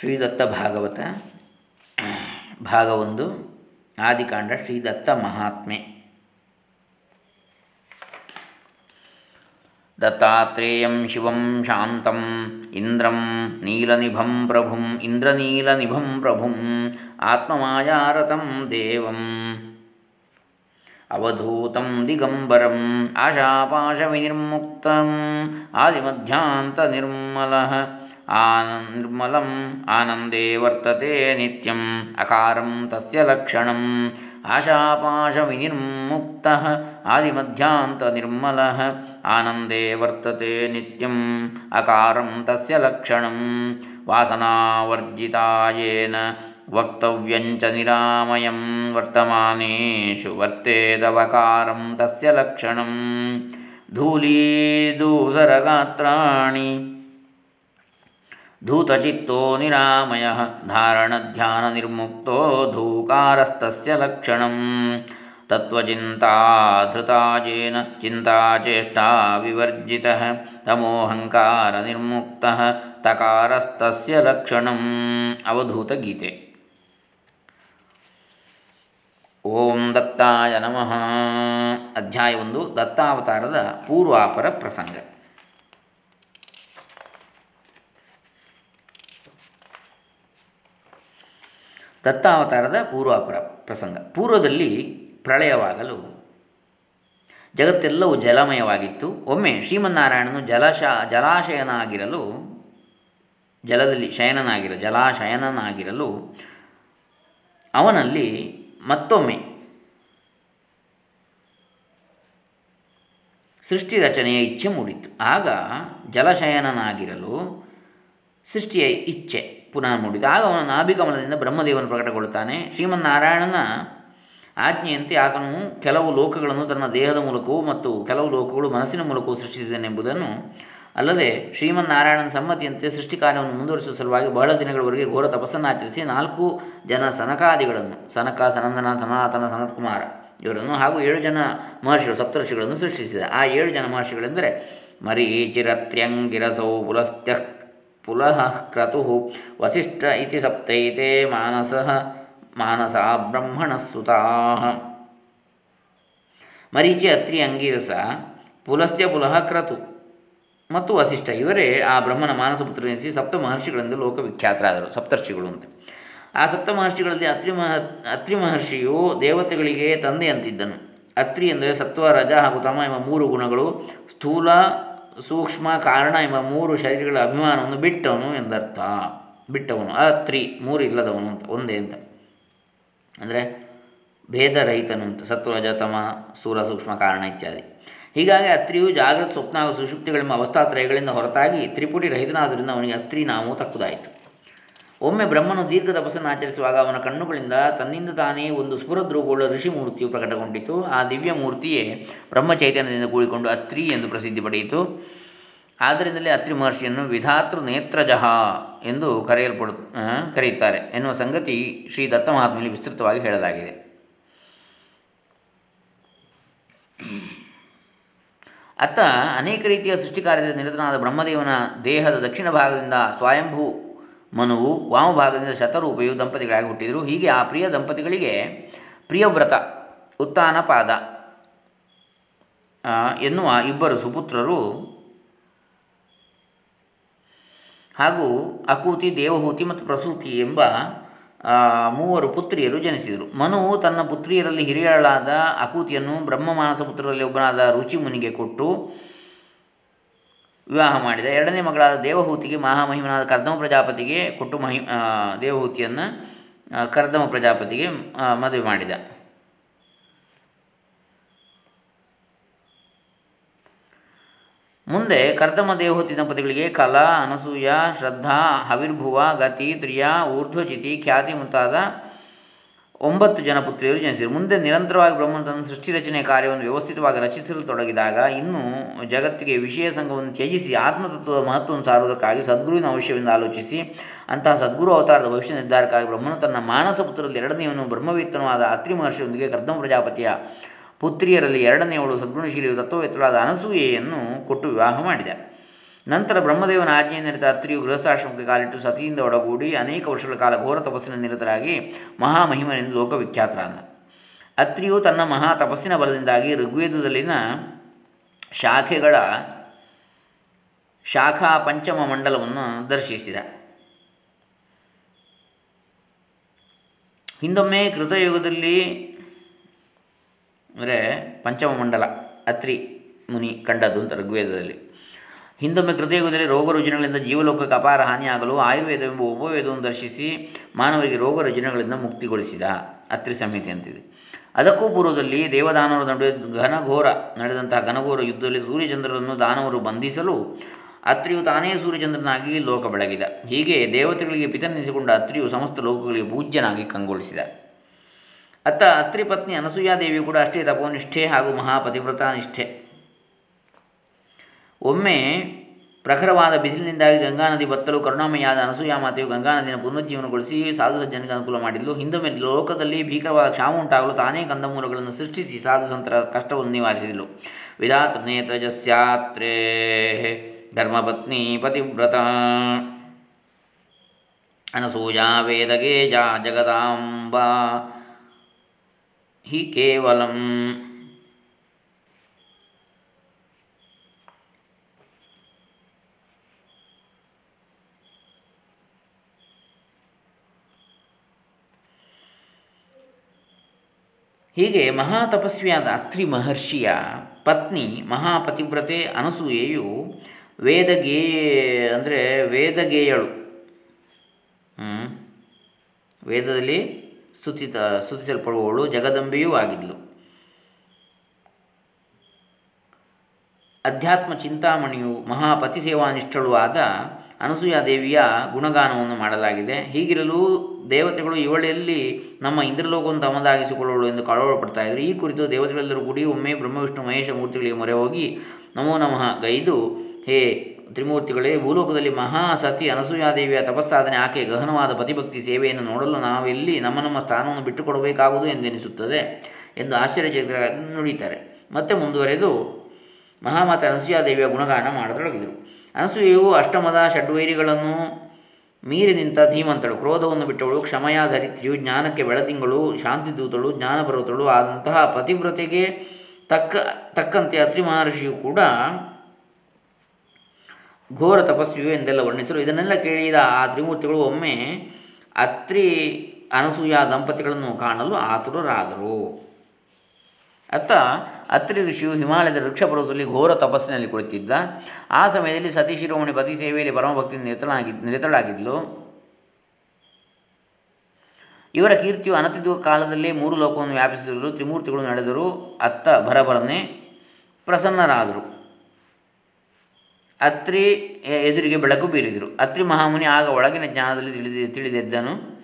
ಶ್ರೀದತ್ತ ಭಾಗವತ, ಭಾಗ ಒಂದು, ಆದಿಕಾಂಡ ಶ್ರೀದತ್ತ ಮಹಾತ್ಮೆ. ದತ್ತಾತ್ರೇಯಂ ಶಿವಂ ಶಾಂತಂ ಇಂದ್ರಂ ನೀಲನಿಭಂ ಪ್ರಭುಂ, ಇಂದ್ರನೀಲನಿಭಂ ಪ್ರಭುಂ, ಆತ್ಮಮಾಯಾರತಂ ದೇವಂ. ಅವಧೂತಂ ದಿಗಂಬರಂ, ಆಶಾಪಾಶವಿನಿರ್ಮುಕ್ತಂ ಆದಿಮಧ್ಯಾಂತ ನಿರ್ಮಲಃ ನಿರ್ಮಲಂ ಆನಂದೇ ವರ್ತತೆ ನಿತ್ಯಂ ಅಕಾರಂ ತಸ್ಯ ಲಕ್ಷಣಂ ಆಶಾಪಾಶವಿನಿರ್ಮುಕ್ತಃ ಆದಿಮಧ್ಯಾಂತನಿರ್ಮಲः ಆನಂದೇ ವರ್ತತೆ ನಿತ್ಯಂ ಅಕಾರಂ ತಸ್ಯ ಲಕ್ಷಣಂ ವಾಸನಾವರ್ಜಿತಾಯೇನ ವಕ್ತವ್ಯಂಚ ನಿರಾಮಯಂ ವರ್ತಮಾನೇಷು ವರ್ತೇದವಕಾರಂ ತಸ್ಯ ಲಕ್ಷಣಂ ಧೂಲೀದೂಸರಗಾತ್ರಾಣಿ ಧೂತಚಿತ್ತೋ ನಿರಾಮಯ ಧಾರಣಧ್ಯಾನನಿರ್ಮುಕ್ತೋ ಧೂಕಾರಸ್ತಸ್ಯ ಲಕ್ಷಣಂ. ತತ್ವಚಿಂತಾಧೃತಾಜೇನ ಚಿಂತಾಚೇಷ್ಟಾ ವಿವರ್ಜಿತ ತಮೋಹಂಕಾರ ನಿರ್ಮುಕ್ತ ತಕಾರಸ್ತಸ್ಯ ಲಕ್ಷಣಂ. ಅವಧೂತ ಗೀತೆ ಓಂ ದತ್ತಾಯ ನಮಃ. ಅಧ್ಯಾಯ ಒಂದು, ದತ್ತಾವತಾರದ ಪೂರ್ವಾಪರ ಪ್ರಸಂಗ. ದತ್ತಾವತಾರದ ಪೂರ್ವಾಪರ ಪ್ರಸಂಗ. ಪೂರ್ವದಲ್ಲಿ ಪ್ರಳಯವಾಗಲು ಜಗತ್ತೆಲ್ಲವೂ ಜಲಮಯವಾಗಿತ್ತು. ಒಮ್ಮೆ ಶ್ರೀಮನ್ನಾರಾಯಣನು ಜಲಶ, ಜಲಾಶಯನಾಗಿರಲು, ಜಲದಲ್ಲಿ ಶಯನನಾಗಿರ, ಜಲಾಶಯನನಾಗಿರಲು ಅವನಲ್ಲಿ ಮತ್ತೊಮ್ಮೆ ಸೃಷ್ಟಿ ರಚನೆಯ ಇಚ್ಛೆ ಮೂಡಿತು ಆಗ ಜಲಶಯನನಾಗಿರಲು ಸೃಷ್ಟಿಯ ಇಚ್ಛೆ ಪುನಃ ಮೂಡಿತು. ಆಗ ಅವನ ನಾಭಿಕಮಲದಿಂದ ಬ್ರಹ್ಮದೇವನು ಪ್ರಕಟಗೊಳ್ಳುತ್ತಾನೆ. ಶ್ರೀಮನ್ನಾರಾಯಣನ ಆಜ್ಞೆಯಂತೆ ಆತನು ಕೆಲವು ಲೋಕಗಳನ್ನು ತನ್ನ ದೇಹದ ಮೂಲಕವೂ ಮತ್ತು ಕೆಲವು ಲೋಕಗಳು ಮನಸ್ಸಿನ ಮೂಲಕವೂ ಸೃಷ್ಟಿಸಿದನೆಂಬುದನ್ನು ಅಲ್ಲದೆ ಶ್ರೀಮನ್ನಾರಾಯಣನ ಸಮ್ಮತಿಯಂತೆ ಸೃಷ್ಟಿ ಕಾರ್ಯವನ್ನು ಮುಂದುವರಿಸುವ ಸಲುವಾಗಿ ಬಹಳ ದಿನಗಳವರೆಗೆ ಘೋರ ತಪಸ್ಸನ್ನು ಆಚರಿಸಿ ನಾಲ್ಕು ಜನ ಸನಕಾದಿಗಳನ್ನು, ಸನಕ, ಸನಂದನ, ಸನಾತನ, ಸನತ್ಕುಮಾರ ಇವರನ್ನು ಹಾಗೂ ಏಳು ಜನ ಮಹರ್ಷಿಗಳು ಸಪ್ತರ್ಷಿಗಳನ್ನು ಸೃಷ್ಟಿಸಿದ. ಆ ಏಳು ಜನ ಮಹರ್ಷಿಗಳೆಂದರೆ ಮರೀಚಿರತ್ಯಂಗಿರಸೌ ಪುಲಸ್ತ್ಯ ಪುಲಃ ಕ್ರತು ವಸಿಷ್ಠ ಇತಿ ಸಪ್ತೈತೆ ಮಾನಸ ಮಾನಸ ಬ್ರಹ್ಮಣಸುತಾ ಮರೀಚಿ ಅತ್ರಿ ಅಂಗಿರಸ ಪುಲಸ್ತ್ಯ ಪುಲಃ ಕ್ರತು ಮತ್ತು ವಸಿಷ್ಠ ಇವರೇ ಆ ಬ್ರಹ್ಮನ ಮಾನಸ ಪುತ್ರನೆನಿಸಿ ಸಪ್ತ ಮಹರ್ಷಿಗಳಿಂದ ಲೋಕವಿಖ್ಯಾತರಾದರು, ಸಪ್ತರ್ಷಿಗಳು ಅಂತ. ಆ ಸಪ್ತ ಮಹರ್ಷಿಗಳಲ್ಲಿ ಅತ್ರಿ ಮಹ, ಅತ್ರಿ ಮಹರ್ಷಿಯು ದೇವತೆಗಳಿಗೆ ತಂದೆಯಂತಿದ್ದನು. ಅತ್ರಿ ಎಂದರೆ ಸತ್ವ, ರಜ ಹಾಗೂ ತಮ ಎಂಬ ಮೂರು ಗುಣಗಳು ಸ್ಥೂಲ ಸೂಕ್ಷ್ಮ ಕಾರಣ ಎಂಬ ಮೂರು ಶರೀರಗಳ ಅಭಿಮಾನವನ್ನು ಬಿಟ್ಟವನು ಎಂದರ್ಥ. ಬಿಟ್ಟವನು. ಅತ್ರಿ ಮೂರು ಇಲ್ಲದವನು ಅಂತ, ಒಂದೇ ಅಂತ. ಅಂದರೆ ಭೇದರಹಿತನು ಅಂತ. ಸತ್ವ ಸೂರ ಸೂಕ್ಷ್ಮ ಕಾರಣ ಇತ್ಯಾದಿ. ಹೀಗಾಗಿ ಅತ್ರಿಯು ಜಾಗೃತ ಸ್ವಪ್ನ ಹಾಗೂ ಸುಷುಪ್ತಿಗಳೆಂಬ ಅವಸ್ಥಾತ್ರಯಗಳಿಂದ ಹೊರತಾಗಿ ತ್ರಿಪುಟಿ ರಹಿತನಾದ್ದರಿಂದ ಅವನಿಗೆ ಅತ್ರಿ ನಾಮವು ತಕ್ಕುದಾಯಿತು. ಒಮ್ಮೆ ಬ್ರಹ್ಮನು ದೀರ್ಘ ತಪಸ್ಸನ್ನು ಆಚರಿಸುವಾಗ ಅವನ ಕಣ್ಣುಗಳಿಂದ ತನ್ನಿಂದ ತಾನೇ ಒಂದು ಋಷಿ ಮೂರ್ತಿಯು ಪ್ರಕಟಗೊಂಡಿತು. ಆ ದಿವ್ಯ ಮೂರ್ತಿಯೇ ಬ್ರಹ್ಮ ಚೈತನ್ಯದಿಂದ ಕೂಡಿಕೊಂಡು ಅತ್ರಿ ಎಂದು ಪ್ರಸಿದ್ಧಿ ಪಡೆಯಿತು. ಆದ್ದರಿಂದಲೇ ಅತ್ರಿ ಮಹರ್ಷಿಯನ್ನು ವಿಧಾತೃ ನೇತ್ರಜಹ ಎಂದು ಕರೆಯಲ್ಪಡು ಕರೆಯುತ್ತಾರೆ ಎನ್ನುವ ಸಂಗತಿ ಶ್ರೀ ದತ್ತ ಮಹಾತ್ಮೆಯಲ್ಲಿ ವಿಸ್ತೃತವಾಗಿ ಹೇಳಲಾಗಿದೆ. ಅತ್ತ ಅನೇಕ ರೀತಿಯ ಸೃಷ್ಟಿ ಕಾರ್ಯದ ನಿರತನಾದ ಬ್ರಹ್ಮದೇವನ ದೇಹದ ದಕ್ಷಿಣ ಭಾಗದಿಂದ ಸ್ವಯಂಭೂ ಮನುವು ವಾಮಭಾಗದಿಂದ ಶತರೂಪೆಯು ದಂಪತಿಗಳಾಗಿ ಹುಟ್ಟಿದರು. ಹೀಗೆ ಆ ಪ್ರಿಯ ದಂಪತಿಗಳಿಗೆ ಪ್ರಿಯವ್ರತ ಉತ್ತಾನಪಾದ ಎನ್ನುವ ಇಬ್ಬರು ಸುಪುತ್ರರು ಹಾಗೂ ಅಕೂತಿ, ದೇವಹೂತಿ ಮತ್ತು ಪ್ರಸೂತಿ ಎಂಬ ಮೂವರು ಪುತ್ರಿಯರು ಜನಿಸಿದರು. ಮನುವು ತನ್ನ ಪುತ್ರಿಯರಲ್ಲಿ ಹಿರಿಯಳಾದ ಅಕೂತಿಯನ್ನು ಬ್ರಹ್ಮಮಾನಸ ಪುತ್ರರಲ್ಲಿ ಒಬ್ಬನಾದ ರುಚಿ ಮುನಿಗೆ ಕೊಟ್ಟು ವಿವಾಹ ಮಾಡಿದ. ಎರಡನೇ ಮಗಳಾದ ದೇವಹೂತಿಗೆ ಮಹಾಮಹಿಮನಾದ ಕರ್ದಮ ಪ್ರಜಾಪತಿಗೆ ಕೊಟ್ಟು ಮಹಿ ದೇವಹೂತಿಯನ್ನು ಕರ್ದಮ ಪ್ರಜಾಪತಿಗೆ ಮದುವೆ ಮಾಡಿದ. ಮುಂದೆ ಕರ್ದಮ ದೇವಹೂತಿ ದಂಪತಿಗಳಿಗೆ ಕಲಾ, ಅನಸೂಯ, ಶ್ರದ್ಧಾ, ಹವಿರ್ಭುವ, ಗತಿ, ತ್ರಿಯ ಊರ್ಧ್ವಚಿತಿ ಖ್ಯಾತಿ ಮುಂತಾದ ಒಂಬತ್ತು ಜನ ಪುತ್ರಿಯರು ಜನಿಸಿದರು. ಮುಂದೆ ನಿರಂತರವಾಗಿ ಬ್ರಹ್ಮನು ತನ್ನ ಸೃಷ್ಟಿ ರಚನೆಯ ಕಾರ್ಯವನ್ನು ವ್ಯವಸ್ಥಿತವಾಗಿ ರಚಿಸಲು ತೊಡಗಿದಾಗ ಇನ್ನೂ ಜಗತ್ತಿಗೆ ವಿಷಯ ಸಂಘವನ್ನು ತ್ಯಜಿಸಿ ಆತ್ಮತತ್ವದ ಮಹತ್ವವನ್ನು ಸಾರುವುದಕ್ಕಾಗಿ ಸದ್ಗುರುವಿನ ಅವಶ್ಯವೆಂದು ಆಲೋಚಿಸಿ. ಅಂತಹ ಸದ್ಗುರು ಅವತಾರದ ಭವಿಷ್ಯ ನಿರ್ಧಾರಕ್ಕಾಗಿ ಬ್ರಹ್ಮನು ತನ್ನ ಮಾನಸ ಪುತ್ರರಲ್ಲಿ ಎರಡನೆಯವನು ಬ್ರಹ್ಮವೇತ್ತನವಾದ ಅತ್ರಿ ಮಹರ್ಷಿಯೊಂದಿಗೆ ಕರ್ದಮ ಪ್ರಜಾಪತಿಯ ಪುತ್ರಿಯರಲ್ಲಿ ಎರಡನೆಯವಳು ಸದ್ಗುಣಶೀಲಿಯು ತತ್ವವೇತ್ತಳಾದ ಅನಸೂಯೆಯನ್ನು ಕೊಟ್ಟು ವಿವಾಹ ಮಾಡಿದ. ನಂತರ ಬ್ರಹ್ಮದೇವನ ಆಜ್ಞೆಯನ್ನಿರಿತ ಅತ್ರಿಯು ಗೃಹಸ್ಥಾಶ್ರಮಕ್ಕೆ ಕಾಲಿಟ್ಟು ಸತಿಯಿಂದ ಒಡಗೂಡಿ ಅನೇಕ ವರ್ಷಗಳ ಕಾಲ ಘೋರ ತಪಸ್ಸಿನ ನಿರತರಾಗಿ ಮಹಾಮಹಿಮನೆಂದು ಲೋಕವಿಖ್ಯಾತರಾದ. ಅತ್ರಿಯು ತನ್ನ ಮಹಾ ತಪಸ್ಸಿನ ಬಲದಿಂದಾಗಿ ಋಗ್ವೇದದಲ್ಲಿನ ಶಾಖೆಗಳ ಶಾಖಾ ಪಂಚಮ ಮಂಡಲವನ್ನು ದರ್ಶಿಸಿದ. ಹಿಂದೊಮ್ಮೆ ಕೃತಯುಗದಲ್ಲಿ ಅಂದರೆ ಪಂಚಮ ಮಂಡಲ ಅತ್ರಿ ಮುನಿ ಕಂಡದ್ದು ಅಂತ ಋಗ್ವೇದದಲ್ಲಿ. ಹಿಂದೊಮ್ಮೆ ಕೃತಯುಗದಲ್ಲಿ ರೋಗ ರುಜಿನಗಳಿಂದ ಜೀವಲೋಕಕ್ಕೆ ಅಪಾರ ಹಾನಿಯಾಗಲು ಆಯುರ್ವೇದವೆಂಬ ಉಪವೇದವನ್ನು ದರ್ಶಿಸಿ ಮಾನವರಿಗೆ ರೋಗ ರುಜಿನಗಳಿಂದ ಮುಕ್ತಿಗೊಳಿಸಿದ ಅತ್ರಿ ಸಂಹಿತೆ ಅಂತಿದೆ. ಅದಕ್ಕೂ ಪೂರ್ವದಲ್ಲಿ ದೇವದಾನವರ ನಡುವೆ ಘನಘೋರ ನಡೆದಂತಹ ಘನಘೋರ ಯುದ್ಧದಲ್ಲಿ ಸೂರ್ಯಚಂದ್ರರನ್ನು ದಾನವರು ಬಂಧಿಸಲು ಅತ್ರಿಯು ತಾನೇ ಸೂರ್ಯಚಂದ್ರನಾಗಿ ಲೋಕ ಬೆಳಗಿದ. ಹೀಗೆ ದೇವತೆಗಳಿಗೆ ಪಿತನೆನಿಸಿಕೊಂಡ ಅತ್ರಿಯು ಸಮಸ್ತ ಲೋಕಗಳಿಗೆ ಪೂಜ್ಯನಾಗಿ ಕಂಗೊಳಿಸಿದ. ಅತ್ತ ಅತ್ರಿ ಪತ್ನಿ ಅನಸೂಯಾದೇವಿಯು ಕೂಡ ಅಷ್ಟೇ ತಪೋನಿಷ್ಠೆ ಹಾಗೂ ಮಹಾಪತಿವ್ರತಾ ನಿಷ್ಠೆ ಒಮ್ಮೆ ಪ್ರಖರವಾದ ಬಿಸಿಲಿನಿಂದಾಗಿ ಗಂಗಾ ನದಿ ಬತ್ತಲು ಕರುಣಾಮಯಾದ ಅನಸೂಯಾಮಾತೆಯು ಗಂಗಾ ನದಿಯನ್ನು ಪುನರುಜ್ಜೀವನಗೊಳಿಸಿ ಸಾಧು ಸಜ್ಜನಿಗೆ ಅನುಕೂಲ ಮಾಡಿದ್ದು, ಹಿಂದೊಮ್ಮೆ ಲೋಕದಲ್ಲಿ ಭೀಕರವಾದ ಕ್ಷಾಮ ಉಂಟಾಗಲು ತಾನೇ ಕಂದಮೂಲಗಳನ್ನು ಸೃಷ್ಟಿಸಿ ಸಾಧು ಸಂತರ ಕಷ್ಟವನ್ನು ನಿವಾರಿಸಿದಳು. ವಿಧಾತೃನೇತ್ರಜಸ್ಯಾತ್ರೇ ಧರ್ಮಪತ್ನಿ ಪತಿವ್ರತ. ಅನಸೂಯ ವೇದಗೇಜ ಜಗದಾಂಬ ಹಿ ಕೇವಲಂ ಹೀಗೆ ಮಹಾತಪಸ್ವಿಯಾದ ಅತ್ರಿ ಮಹರ್ಷಿಯ ಪತ್ನಿ ಮಹಾಪತಿವ್ರತೆ ಅನಸೂಯೆಯು ವೇದಗೇ, ಅಂದರೆ ವೇದಗೇಯಳು. ವೇದದಲ್ಲಿ ಸ್ತುತಿತ, ಸ್ತುತಿಸಲ್ಪಡುವವಳು ಜಗದಂಬೆಯೂ ಆಗಿದ್ಲು. ಅಧ್ಯಾತ್ಮ ಚಿಂತಾಮಣಿಯು ಮಹಾಪತಿ ಸೇವಾನಿಷ್ಠಳು ಆದ ಅನಸೂಯ ದೇವಿಯ ಗುಣಗಾನವನ್ನು ಮಾಡಲಾಗಿದೆ. ಹೀಗಿರಲು ದೇವತೆಗಳು ಇವಳೆಯಲ್ಲಿ ನಮ್ಮ ಇಂದ್ರಲೋಕವನ್ನು ತಮ್ಮದಾಗಿಸಿಕೊಳ್ಳಲು ಎಂದು ಕಳವಳ ಪಡ್ತಾ ಇದ್ದರು. ಈ ಕುರಿತು ದೇವತೆಗಳೆಲ್ಲರೂ ಕೂಡಿ ಒಮ್ಮೆ ಬ್ರಹ್ಮವಿಷ್ಣು ಮಹೇಶ ಮೂರ್ತಿಗಳಿಗೆ ಮೊರೆ ಹೋಗಿ, ನಮೋ ನಮಃ ಗೈದು, ಹೇ ತ್ರಿಮೂರ್ತಿಗಳೇ, ಭೂಲೋಕದಲ್ಲಿ ಮಹಾ ಮಹಾಸತಿ ಅನಸೂಯಾದೇವಿಯ ತಪಸ್ಸಾಧನೆ, ಆಕೆ ಗಹನವಾದ ಪತಿಭಕ್ತಿ ಸೇವೆಯನ್ನು ನೋಡಲು ನಾವೆಲ್ಲಿ ನಮ್ಮ ನಮ್ಮ ಸ್ಥಾನವನ್ನು ಬಿಟ್ಟುಕೊಡಬೇಕಾಗುವುದು ಎಂದೆನಿಸುತ್ತದೆ ಎಂದು ಆಶ್ಚರ್ಯಚಕಿತರ ನುಡಿತಾರೆ ಮತ್ತೆ ಮುಂದುವರೆದು ಮಹಾಮಾತೆ ಅನಸೂಯಾದೇವಿಯ ಗುಣಗಾನ ಮಾಡತೊಡಗಿದರು. ಅನಸೂಯೆಯು ಅಷ್ಟಮದ ಷಡ್ವೈರಿಗಳನ್ನು ಮೀರಿ ನಿಂತ ಧೀಮಂತಳು. ಕ್ರೋಧವನ್ನು ಬಿಟ್ಟವಳು ಕ್ಷಮಯ ಧರಿತ್ರಿಯು ಜ್ಞಾನಕ್ಕೆ ಬೆಳದಿಂಗಳು ಶಾಂತಿ ದೂತಳು ಜ್ಞಾನ ಪರ್ವತಳು ಆದಂತಹ ಪತಿವ್ರತೆಗೆ ತಕ್ಕ, ತಕ್ಕಂತೆ ಅತ್ರಿ ಮಹರ್ಷಿಯು ಕೂಡ ಘೋರ ತಪಸ್ವಿಯು ಎಂದೆಲ್ಲ ವರ್ಣಿಸಲು ಇದನ್ನೆಲ್ಲ ಕೇಳಿದ ಆ ತ್ರಿಮೂರ್ತಿಗಳು ಒಮ್ಮೆ ಅತ್ರಿ ಅನಸೂಯ ದಂಪತಿಗಳನ್ನು ಕಾಣಲು ಆತುರರಾದರು. ಅತ್ತ ಅತ್ರಿ ಋಷಿಯು ಹಿಮಾಲಯದ ವೃಕ್ಷಪರ್ವತದಲ್ಲಿ ಘೋರ ತಪಸ್ಸಿನಲ್ಲಿ ಕುಳಿತಿದ್ದ. ಆ ಸಮಯದಲ್ಲಿ ಸತೀಶಿರೋಮಣಿ ಪತಿ ಸೇವೆಯಲ್ಲಿ ಪರಮಭಕ್ತಿ ನಿರತಳಾಗಿ ನಿರತಳಾಗಿದ್ಲು. ಇವರ ಕೀರ್ತಿಯು ಅನತಿದು ಕಾಲದಲ್ಲೇ ಮೂರು ಲೋಕವನ್ನು ವ್ಯಾಪಿಸಿದರು ತ್ರಿಮೂರ್ತಿಗಳು ನಡೆದರು ಅತ್ತ ಭರಭರನೆ ಪ್ರಸನ್ನರಾದರು. ಅತ್ರಿ ಎದುರಿಗೆ ಬೆಳಕು ಬೀರಿದರು. ಅತ್ರಿ ಮಹಾಮುನಿ ಆಗ ಒಳಗಿನ ಜ್ಞಾನದಲ್ಲಿ ತಿಳಿದಿ ತಿಳಿದೆದ್ದನು.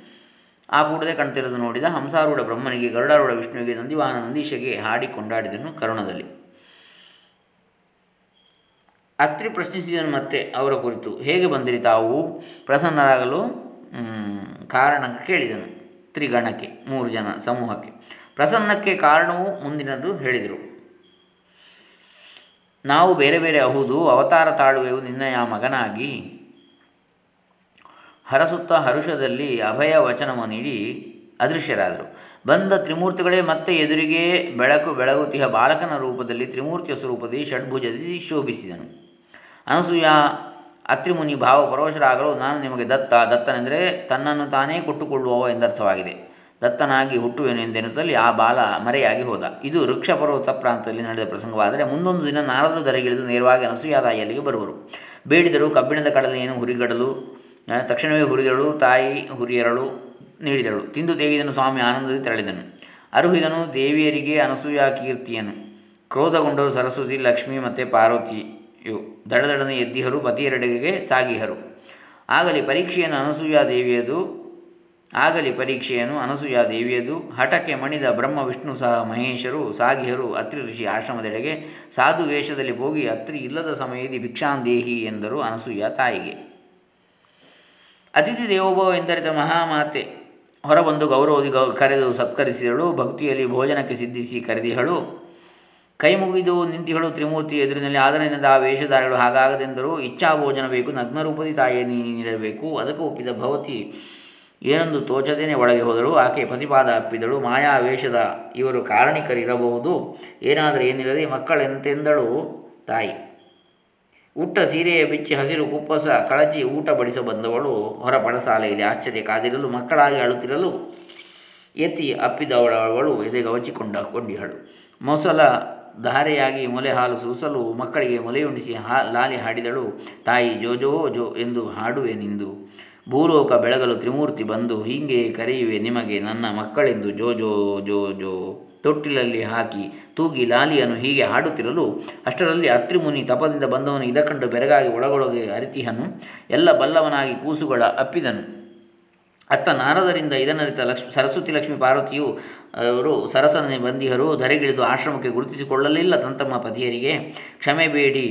ಆ ಕೂಡದೆ ಕಣ್ತಿರೋದು ನೋಡಿದ ಹಂಸಾರೂಢ ಬ್ರಹ್ಮನಿಗೆ, ಗರುಡಾರೂಢ ವಿಷ್ಣುವಿಗೆ ನಂದಿವಾನ ನಂದೀಶಗೆ ಹಾಡಿ ಕೊಂಡಾಡಿದನು ಕರುಣದಲ್ಲಿ. ಅತ್ರಿ ಪ್ರಶ್ನಿಸಿದನು ಮತ್ತೆ ಅವರ ಕುರಿತು, ಹೇಗೆ ಬಂದಿರಿ ತಾವು? ಪ್ರಸನ್ನರಾಗಲು ಕಾರಣ ಕೇಳಿದನು ತ್ರಿಗಣಕ್ಕೆ, ಮೂರು ಜನ ಸಮೂಹಕ್ಕೆ. ಪ್ರಸನ್ನಕ್ಕೆ ಕಾರಣವು ಮುಂದಿನದು ಹೇಳಿದರು. ನಾವು ಬೇರೆ ಬೇರೆ ಅಹುದು, ಅವತಾರ ತಾಳುವೆವು ನಿನ್ನಯ ಮಗನಾಗಿ? ಹರಸುತ್ತ ಹರುಷದಲ್ಲಿ ಅಭಯ ವಚನವು ನೀಡಿ ಅದೃಶ್ಯರಾದರು. ಬಂದ ತ್ರಿಮೂರ್ತಿಗಳೇ ಮತ್ತೆ ಎದುರಿಗೆ ಬೆಳಕು ಬೆಳಗುತಿಹ ಬಾಲಕನ ರೂಪದಲ್ಲಿ ತ್ರಿಮೂರ್ತಿಯ ಸ್ವರೂಪದಲ್ಲಿ ಷಡ್ಭುಜದಲ್ಲಿ ಶೋಭಿಸಿದನು. ಅನಸೂಯ, ಅತ್ರಿಮುನಿ, ಭಾವ ಪರವಶರಾಗಲು ನಾನು ನಿಮಗೆ ದತ್ತ, ದತ್ತನೆಂದರೆ ತನ್ನನ್ನು ತಾನೇ ಕೊಟ್ಟುಕೊಳ್ಳುವವ ಎಂದರ್ಥವಾಗಿದೆ. ದತ್ತನಾಗಿ ಹುಟ್ಟುವೆನು ಎಂದೆನ್ನುತ್ತಲ್ಲಿ ಆ ಬಾಲ ಮರೆಯಾಗಿ ಹೋದ. ಇದು ವೃಕ್ಷ ಪರ್ವತ ಪ್ರಾಂತದಲ್ಲಿ ನಡೆದ ಪ್ರಸಂಗವಾದರೆ ಮುಂದೊಂದು ದಿನ ನಾರದರು ದರೆಗಿಳಿದು ನೇರವಾಗಿ ಅನಸೂಯ ತಾಯಿಯಲ್ಲಿಗೆ ಬರುವರು. ಬೇಡಿದರು ಕಬ್ಬಿಣದ ಕಡಲೆಯನ್ನು ಹುರಿಗಡಲು ತಕ್ಷಣವೇ ಹುರಿದಳು ತಾಯಿ ಹುರಿಯರಳು, ನೀಡಿದಳು. ತಿಂದು ತೇಗಿದನು ಸ್ವಾಮಿ ಆನಂದದಲ್ಲಿ ತೆರಳಿದನು. ಅರುಹಿದನು, ದೇವಿಯರಿಗೆ ಅನಸೂಯಾ ಕೀರ್ತಿಯನು. ಕ್ರೋಧಗೊಂಡರು ಸರಸ್ವತಿ, ಲಕ್ಷ್ಮಿ ಮತ್ತು ಪಾರ್ವತಿಯು ದಡದಡನೆ ಎದ್ದಿಹರು, ಪತಿಯರೆಡೆಗೆ ಸಾಗಿಹರು. ಆಗಲಿ ಪರೀಕ್ಷೆಯನ್ನು ಅನಸೂಯಾ ದೇವಿಯದು, ಆಗಲಿ ಪರೀಕ್ಷೆಯನ್ನು ಅನಸೂಯಾ ದೇವಿಯದು, ಹಠಕ್ಕೆ ಮಣಿದ ಬ್ರಹ್ಮ, ವಿಷ್ಣು ಸಹ ಮಹೇಶರು ಸಾಗಿಹರು, ಅತ್ರಿ ಋಷಿ ಆಶ್ರಮದೆಡೆಗೆ ಸಾಧು ವೇಷದಲ್ಲಿ ಹೋಗಿ ಅತ್ರಿ ಇಲ್ಲದ ಸಮಯದಲ್ಲಿ ಭಿಕ್ಷಾಂದೇಹಿ ಎಂದರು ಅನಸೂಯ ತಾಯಿಗೆ. ಅತಿಥಿ ದೇವೋಭವ ಎಂದರಿತ ಮಹಾಮಾತೆ, ಹೊರಬಂದು ಗೌರವದಿ ಗೌ, ಕರೆದು ಸತ್ಕರಿಸಿದಳು, ಭಕ್ತಿಯಲ್ಲಿ ಭೋಜನಕ್ಕೆ ಸಿದ್ಧಿಸಿ ಕರೆದಿಹಳು. ಕೈ ಮುಗಿದು ನಿಂತಿಹಳು ತ್ರಿಮೂರ್ತಿ ಎದುರಿನಲ್ಲಿ, ಆದರನಿಂದ ಆ ವೇಷಧಾರಿಗಳು ಹಾಗಾಗದೆಂದರೂ ಇಚ್ಛಾ ಭೋಜನ ಬೇಕು, ನಗ್ನರೂಪದಿ ತಾಯಿಯೇ ನೀಡಬೇಕು, ಅದಕ್ಕೆ ಒಪ್ಪಿದ ಭವತಿ ಏನೊಂದು ತೋಚದೇನೆ ಒಳಗೆ ಹೋದಳು, ಆಕೆ ಪ್ರತಿಪಾದ ಅಪ್ಪಿದಳು, ಮಾಯಾ ವೇಷದ ಇವರು ಕಾರಣಿಕರಿರಬಹುದು, ಏನಾದರೂ ಏನಿರದೆ ಮಕ್ಕಳೆಂತೆಂದಳು ತಾಯಿ. ಉಟ್ಟ ಸೀರೆಯ ಬಿಚ್ಚಿ ಹಸಿರು ಕುಪ್ಪಸ ಕಳಚಿ ಊಟ ಬಡಿಸ ಬಂದವಳು ಹೊರ ಪಣಸಾಲೆಯಲ್ಲಿ ಆಶ್ಚರ್ಯ ಕಾದಿರಲು ಮಕ್ಕಳಾಗಿ ಅಳುತ್ತಿರಲು ಎತ್ತಿ ಅಪ್ಪಿದವಳವಳು ಎದೆಗವಚಿಕೊಂಡ ಕೊಂಡಿಹಳು. ಮೊಸಲ ಧಾರೆಯಾಗಿ ಮೊಲೆ ಹಾಲು ಸೂಸಲು ಮಕ್ಕಳಿಗೆ ಮೊಲೆಯುಣಿಸಿ ಹಾ, ಲಾಲಿ ಹಾಡಿದಳು, ತಾಯಿ ಜೋಜೋ ಜೋ ಎಂದು ಹಾಡುವೆ ನಿಂದು. ಭೂಲೋಕ ಬೆಳಗಲು ತ್ರಿಮೂರ್ತಿ ಬಂದು ಹೀಗೆ ಕರೆಯುವೆ ನಿಮಗೆ ನನ್ನ ಮಕ್ಕಳೆಂದು ಜೋ ಜೋ ಜೋ ಜೋ. ತೊಟ್ಟಿಲಲ್ಲಿ ಹಾಕಿ ತೂಗಿ ಲಾಲಿಯನ್ನು ಹೀಗೆ ಹಾಡುತ್ತಿರಲು ಅಷ್ಟರಲ್ಲಿ ಅತ್ರಿಮುನಿ ತಪದಿಂದ ಬಂದವನು ಇದಕ್ಕಂಡು ಬೆರಗಾಗಿ ಒಳಗೊಳಗೆ ಅರಿತಿಹನು. ಎಲ್ಲ ಬಲ್ಲವನಾಗಿ ಕೂಸುಗಳ ಅಪ್ಪಿದನು. ಅತ್ತ ನಾರದರಿಂದ ಇದನ್ನರಿತ ಲಕ್ಷ್ಮಿ ಸರಸ್ವತಿ ಲಕ್ಷ್ಮಿ ಪಾರ್ವತಿಯು, ಅವರು ಸರಸನೆ ಬಂದಿಹರು, ಧರೆಗಿಳಿದು ಆಶ್ರಮಕ್ಕೆ ಗುರುತಿಸಿಕೊಳ್ಳಲಿಲ್ಲ ತಂತಮ್ಮ ಪತಿಯರಿಗೆ. ಕ್ಷಮೆ ಬೇಡಿ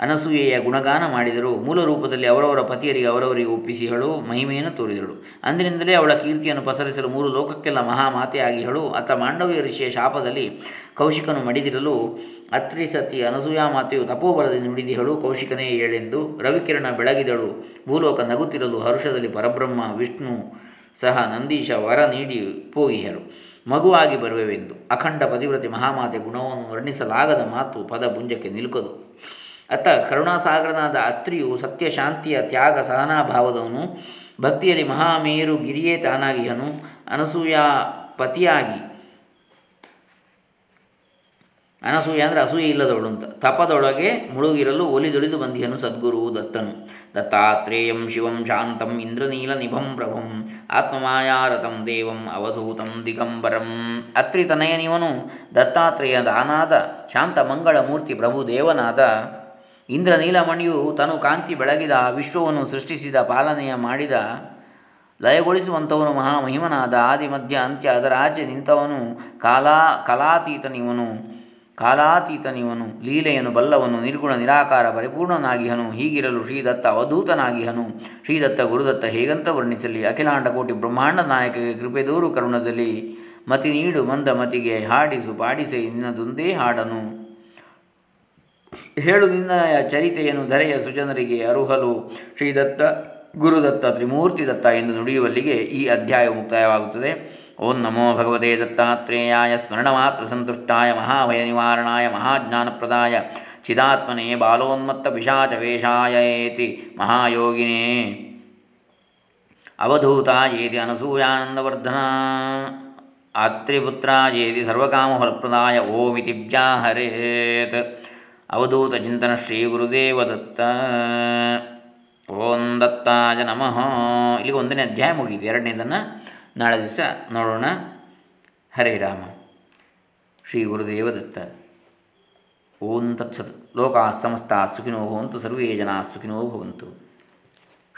ಅನಸೂಯೆಯ ಗುಣಗಾನ ಮಾಡಿದರು. ಮೂಲ ರೂಪದಲ್ಲಿ ಅವರವರ ಪತಿಯರಿಗೆ ಅವರವರಿಗೆ ಒಪ್ಪಿಸಿಹಳು ಮಹಿಮೆಯನ್ನು ತೋರಿದಳು. ಅಂದಿನಿಂದಲೇ ಅವಳ ಕೀರ್ತಿಯನ್ನು ಪಸರಿಸಲು ಮೂರು ಲೋಕಕ್ಕೆಲ್ಲ ಮಹಾಮಾತೆಯಾಗಿಹಳು. ಅತ್ತ ಮಾಂಡವ್ಯ ಋಷಿಯ ಶಾಪದಲ್ಲಿ ಕೌಶಿಕನು ಮಡಿದಿರಲು ಅತ್ರಿ ಸತಿ ಅನಸೂಯಾ ಮಾತೆಯು ತಪೋಬಲದಿಂದ ನುಡಿದಿಹಳು ಕೌಶಿಕನೇ ಏಳೆಂದು ರವಿಕಿರಣ ಬೆಳಗಿದಳು. ಭೂಲೋಕ ನಗುತ್ತಿರಲು ಹರುಷದಲ್ಲಿ ಪರಬ್ರಹ್ಮ, ವಿಷ್ಣು ಸಹ ನಂದೀಶ ವರ ನೀಡಿ ಪೋಗಿಹರು ಮಗುವಾಗಿ ಬರುವೆವೆಂದು ಅಖಂಡ ಪತಿವ್ರತಿ ಮಹಾಮಾತೆ ಗುಣವನ್ನು ವರ್ಣಿಸಲಾಗದ ಮಾತು ಪದ ಪುಂಜಕ್ಕೆ ನಿಲುಕದು. ಅತ್ತ ಕರುಣಾಸಾಗರನಾದ ಅತ್ರಿಯು ಸತ್ಯ ಶಾಂತಿಯ ತ್ಯಾಗ ಸಹನಾಭಾವದವನು. ಭಕ್ತಿಯಲ್ಲಿ ಮಹಾಮೇರು ಗಿರಿಯೇ ತಾನಾಗಿಹನು ಅನಸೂಯ ಪತಿಯಾಗಿ. ಅನಸೂಯ ಅಂದರೆ ಅಸೂಯೆ ಇಲ್ಲದವಳು ಅಂತ. ತಪದೊಳಗೆ ಮುಳುಗಿರಲು ಒಲಿದೊಳಿದು ಬಂದಿಹನು ಸದ್ಗುರು ದತ್ತನು. ದತ್ತಾತ್ರೇಯಂ ಶಿವಂ ಶಾಂತಂ ಇಂದ್ರನೀಲ ನಿಭಂ ಪ್ರಭಂ. ಆತ್ಮಮಾಯಾರತಂ ದೇವಂ ಅವಧೂತಂ ದಿಗಂಬರಂ. ಅತ್ರಿ ತನಯನಿವನು ದತ್ತಾತ್ರೇಯ ದಾನಾದ ಶಾಂತ ಮಂಗಳ ಮೂರ್ತಿ ಪ್ರಭು ದೇವನಾದ ಇಂದ್ರನೀಲಮಣಿಯು ತನು ಕಾಂತಿ ಬೆಳಗಿದ ವಿಶ್ವವನ್ನು ಸೃಷ್ಟಿಸಿದ, ಪಾಲನೆಯ ಮಾಡಿದ, ಲಯಗೊಳಿಸುವಂಥವನು ಮಹಾಮಹಿಮನಾದ ಆದಿ ಮಧ್ಯ ಅಂತ್ಯ ಅದರ ಆಚೆ ನಿಂತವನು ಕಾಲಾ, ಕಲಾತೀತನಿವನು, ಕಾಲಾತೀತನಿವನು, ಲೀಲೆಯನ್ನು ಬಲ್ಲವನು, ನಿರ್ಗುಣ, ನಿರಾಕಾರ, ಪರಿಪೂರ್ಣನಾಗಿಹನು, ಹೀಗಿರಲು ಶ್ರೀದತ್ತ ಅವಧೂತನಾಗಿಹನು, ಶ್ರೀದತ್ತ ಗುರುದತ್ತ ಹೇಗಂತ ವರ್ಣಿಸಲಿ, ಅಖಿಲಾಂಡ ಕೋಟಿ ಬ್ರಹ್ಮಾಂಡ ನಾಯಕಗೆ ಕೃಪೆದೂರು ಕರುಣದಲ್ಲಿ, ಮತಿ ನೀಡು ಮಂದ ಮತಿಗೆ ಹಾಡಿಸು, ಪಾಡಿಸೆ ನಿನ್ನದೊಂದೇ ಹಾಡನು. ಹೇಳು ನಿನ್ನ ಚರಿತೆಯನ್ನು ಧರೆಯ ಸುಜನರಿಗೆ ಅರುಹಲು. ಶ್ರೀದತ್ತ, ಗುರುದತ್ತ, ತ್ರಿಮೂರ್ತಿ ದತ್ತ ಎಂದು ನುಡಿಯುವಲ್ಲಿಗೆ ಈ ಅಧ್ಯಾಯ ಮುಕ್ತಾಯವಾಗುತ್ತದೆ. ಓಂ ನಮೋ ಭಗವತೆ ದತ್ತಾತ್ರೇಯಾಯ ಸ್ಮರಣ ಮಾತ್ರ ಸಂತುಷ್ಟಾಯ, ಮಹಾಭಯ ನಿವಾರಣಾಯ, ಮಹಾಜ್ಞಾನಪ್ರದಾಯ, ಚಿದಾತ್ಮನೆ ಬಾಲೋನ್ಮತ್ತ ಪಿಶಾಚ ವೇಷಾಯೇತಿ ಮಹಾಯೋಗಿನೇ. ಅವಧೂತ ಏತಿ ಅನಸೂಯಾನಂದವರ್ಧನ. ಆತ್ರಿಪುತ್ರ ಏತಿ ಸರ್ವಕಾಮಫಲಪ್ರದಾಯ, ಓಮಿತಿ ವ್ಯಾಹರೇತ್. ಅವಧೂತ ಚಿಂತನ ಶ್ರೀ ಗುರುದೇವ ದತ್ತ ಓಂ ದತ್ತಾಯ ನಮಃ. ಇಲ್ಲಿಗೆ ಒಂದನೇ ಅಧ್ಯಾಯ ಮುಗಿಯಿತು. ಎರಡನೇದನ್ನು ನಾಳೆ ದಿವಸ ನೋಡೋಣ. ಹರೇ ರಾಮ. ಶ್ರೀ ಗುರುದೇವ ದತ್ತ ಓಂ ತತ್ಸತ್. ಲೋಕಾ ಸಮಸ್ತ ಸುಖಿನೋ ಭವಂತು. ಸರ್ವೇ ಜನ ಸುಖಿನೋ ಭವಂತು.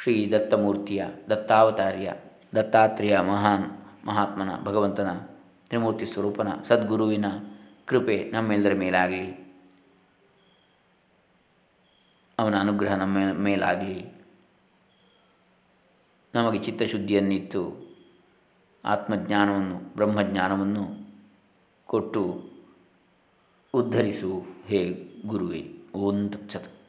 ಶ್ರೀ ದತ್ತಮೂರ್ತಿಯ ದತ್ತಾವತಾರ್ಯ ದತ್ತಾತ್ರೇಯ ಮಹಾನ್ ಮಹಾತ್ಮನ ಭಗವಂತನ ತ್ರಿಮೂರ್ತಿ ಸ್ವರೂಪನ ಸದ್ಗುರುವಿನ ಕೃಪೆ ನಮ್ಮೆಲ್ಲರ ಮೇಲಾಗಲಿ. ಅವನ ಅನುಗ್ರಹ ನಮ್ಮ ಮೇಲಾಗಲಿ. ನಮಗೆ ಚಿತ್ತಶುದ್ಧಿಯನ್ನಿತ್ತು ಆತ್ಮಜ್ಞಾನವನ್ನು ಬ್ರಹ್ಮಜ್ಞಾನವನ್ನು ಕೊಟ್ಟು ಉದ್ಧರಿಸು ಹೇ ಗುರುವೇ. ಓಂ ತತ್ಸತ್.